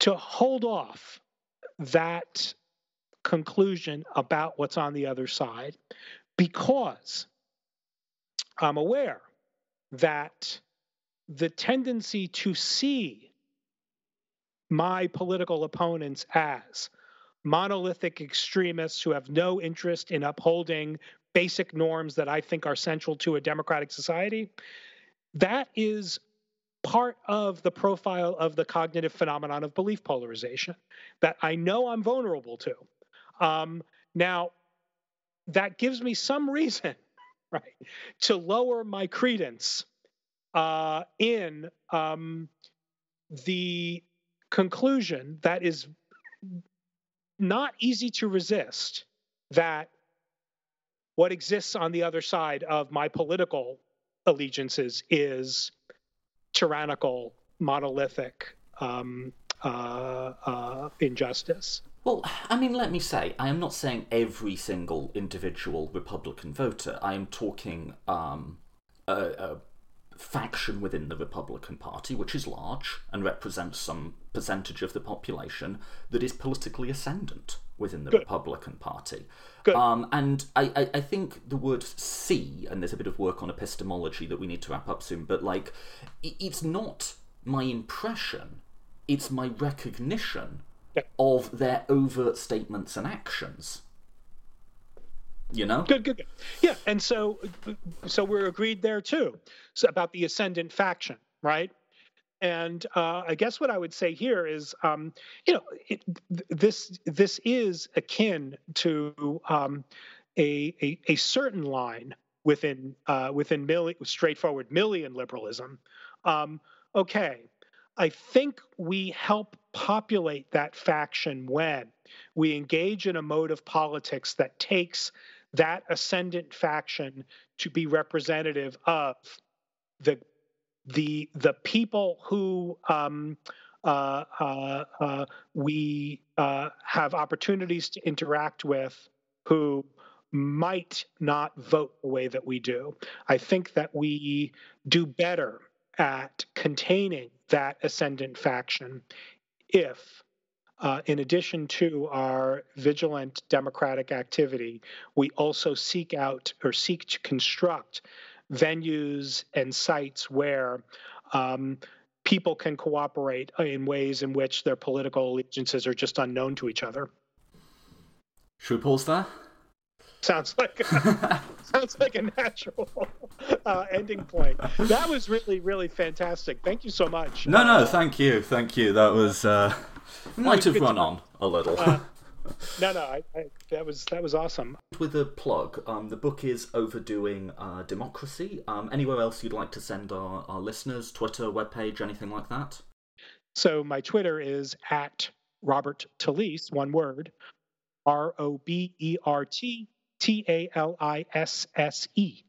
to hold off that conclusion about what's on the other side because I'm aware that the tendency to see my political opponents as monolithic extremists who have no interest in upholding basic norms that I think are central to a democratic society, that is part of the profile of the cognitive phenomenon of belief polarization that I know I'm vulnerable to. Um, now, that gives me some [LAUGHS] reason [LAUGHS] right, to lower my credence uh, in um, the conclusion that is not easy to resist that what exists on the other side of my political allegiances is tyrannical, monolithic um, uh, uh, injustice. Well, [SIGHS] I mean, let me say, I am not saying every single individual Republican voter. I am talking um, a, a faction within the Republican Party, which is large and represents some percentage of the population, that is politically ascendant within the Good. Republican Party. Um, and I, I, I, think the word see, and there's a bit of work on epistemology that we need to wrap up soon, but like, it's not my impression, it's my recognition of their overt statements and actions. You know? Good good good. Yeah and so so we're agreed there too so about the ascendant faction right? And uh, I guess what I would say here is, um, you know, it, this this is akin to um, a, a, a certain line within uh, within milli- straightforward Millian liberalism. Um, okay, I think we help populate that faction when we engage in a mode of politics that takes that ascendant faction to be representative of the the the people who um, uh, uh, uh, we uh, have opportunities to interact with who might not vote the way that we do. I think that we do better at containing that ascendant faction if uh, in addition to our vigilant democratic activity, we also seek out or seek to construct venues and sites where um, people can cooperate in ways in which their political allegiances are just unknown to each other. Should we pause there? Sounds like [LAUGHS] sounds like a natural uh, ending point. That was really really fantastic. Thank you so much. No, no, thank you, thank you. That was uh, might have run on a little. Uh, [LAUGHS] no, no, I, I, that was that was awesome. With a plug, um, the book is overdoing uh, democracy. Um, anywhere else you'd like to send our, our listeners, Twitter, webpage, anything like that? So my Twitter is at Robert Talisse, one word, R O B E R T T A L I S S E.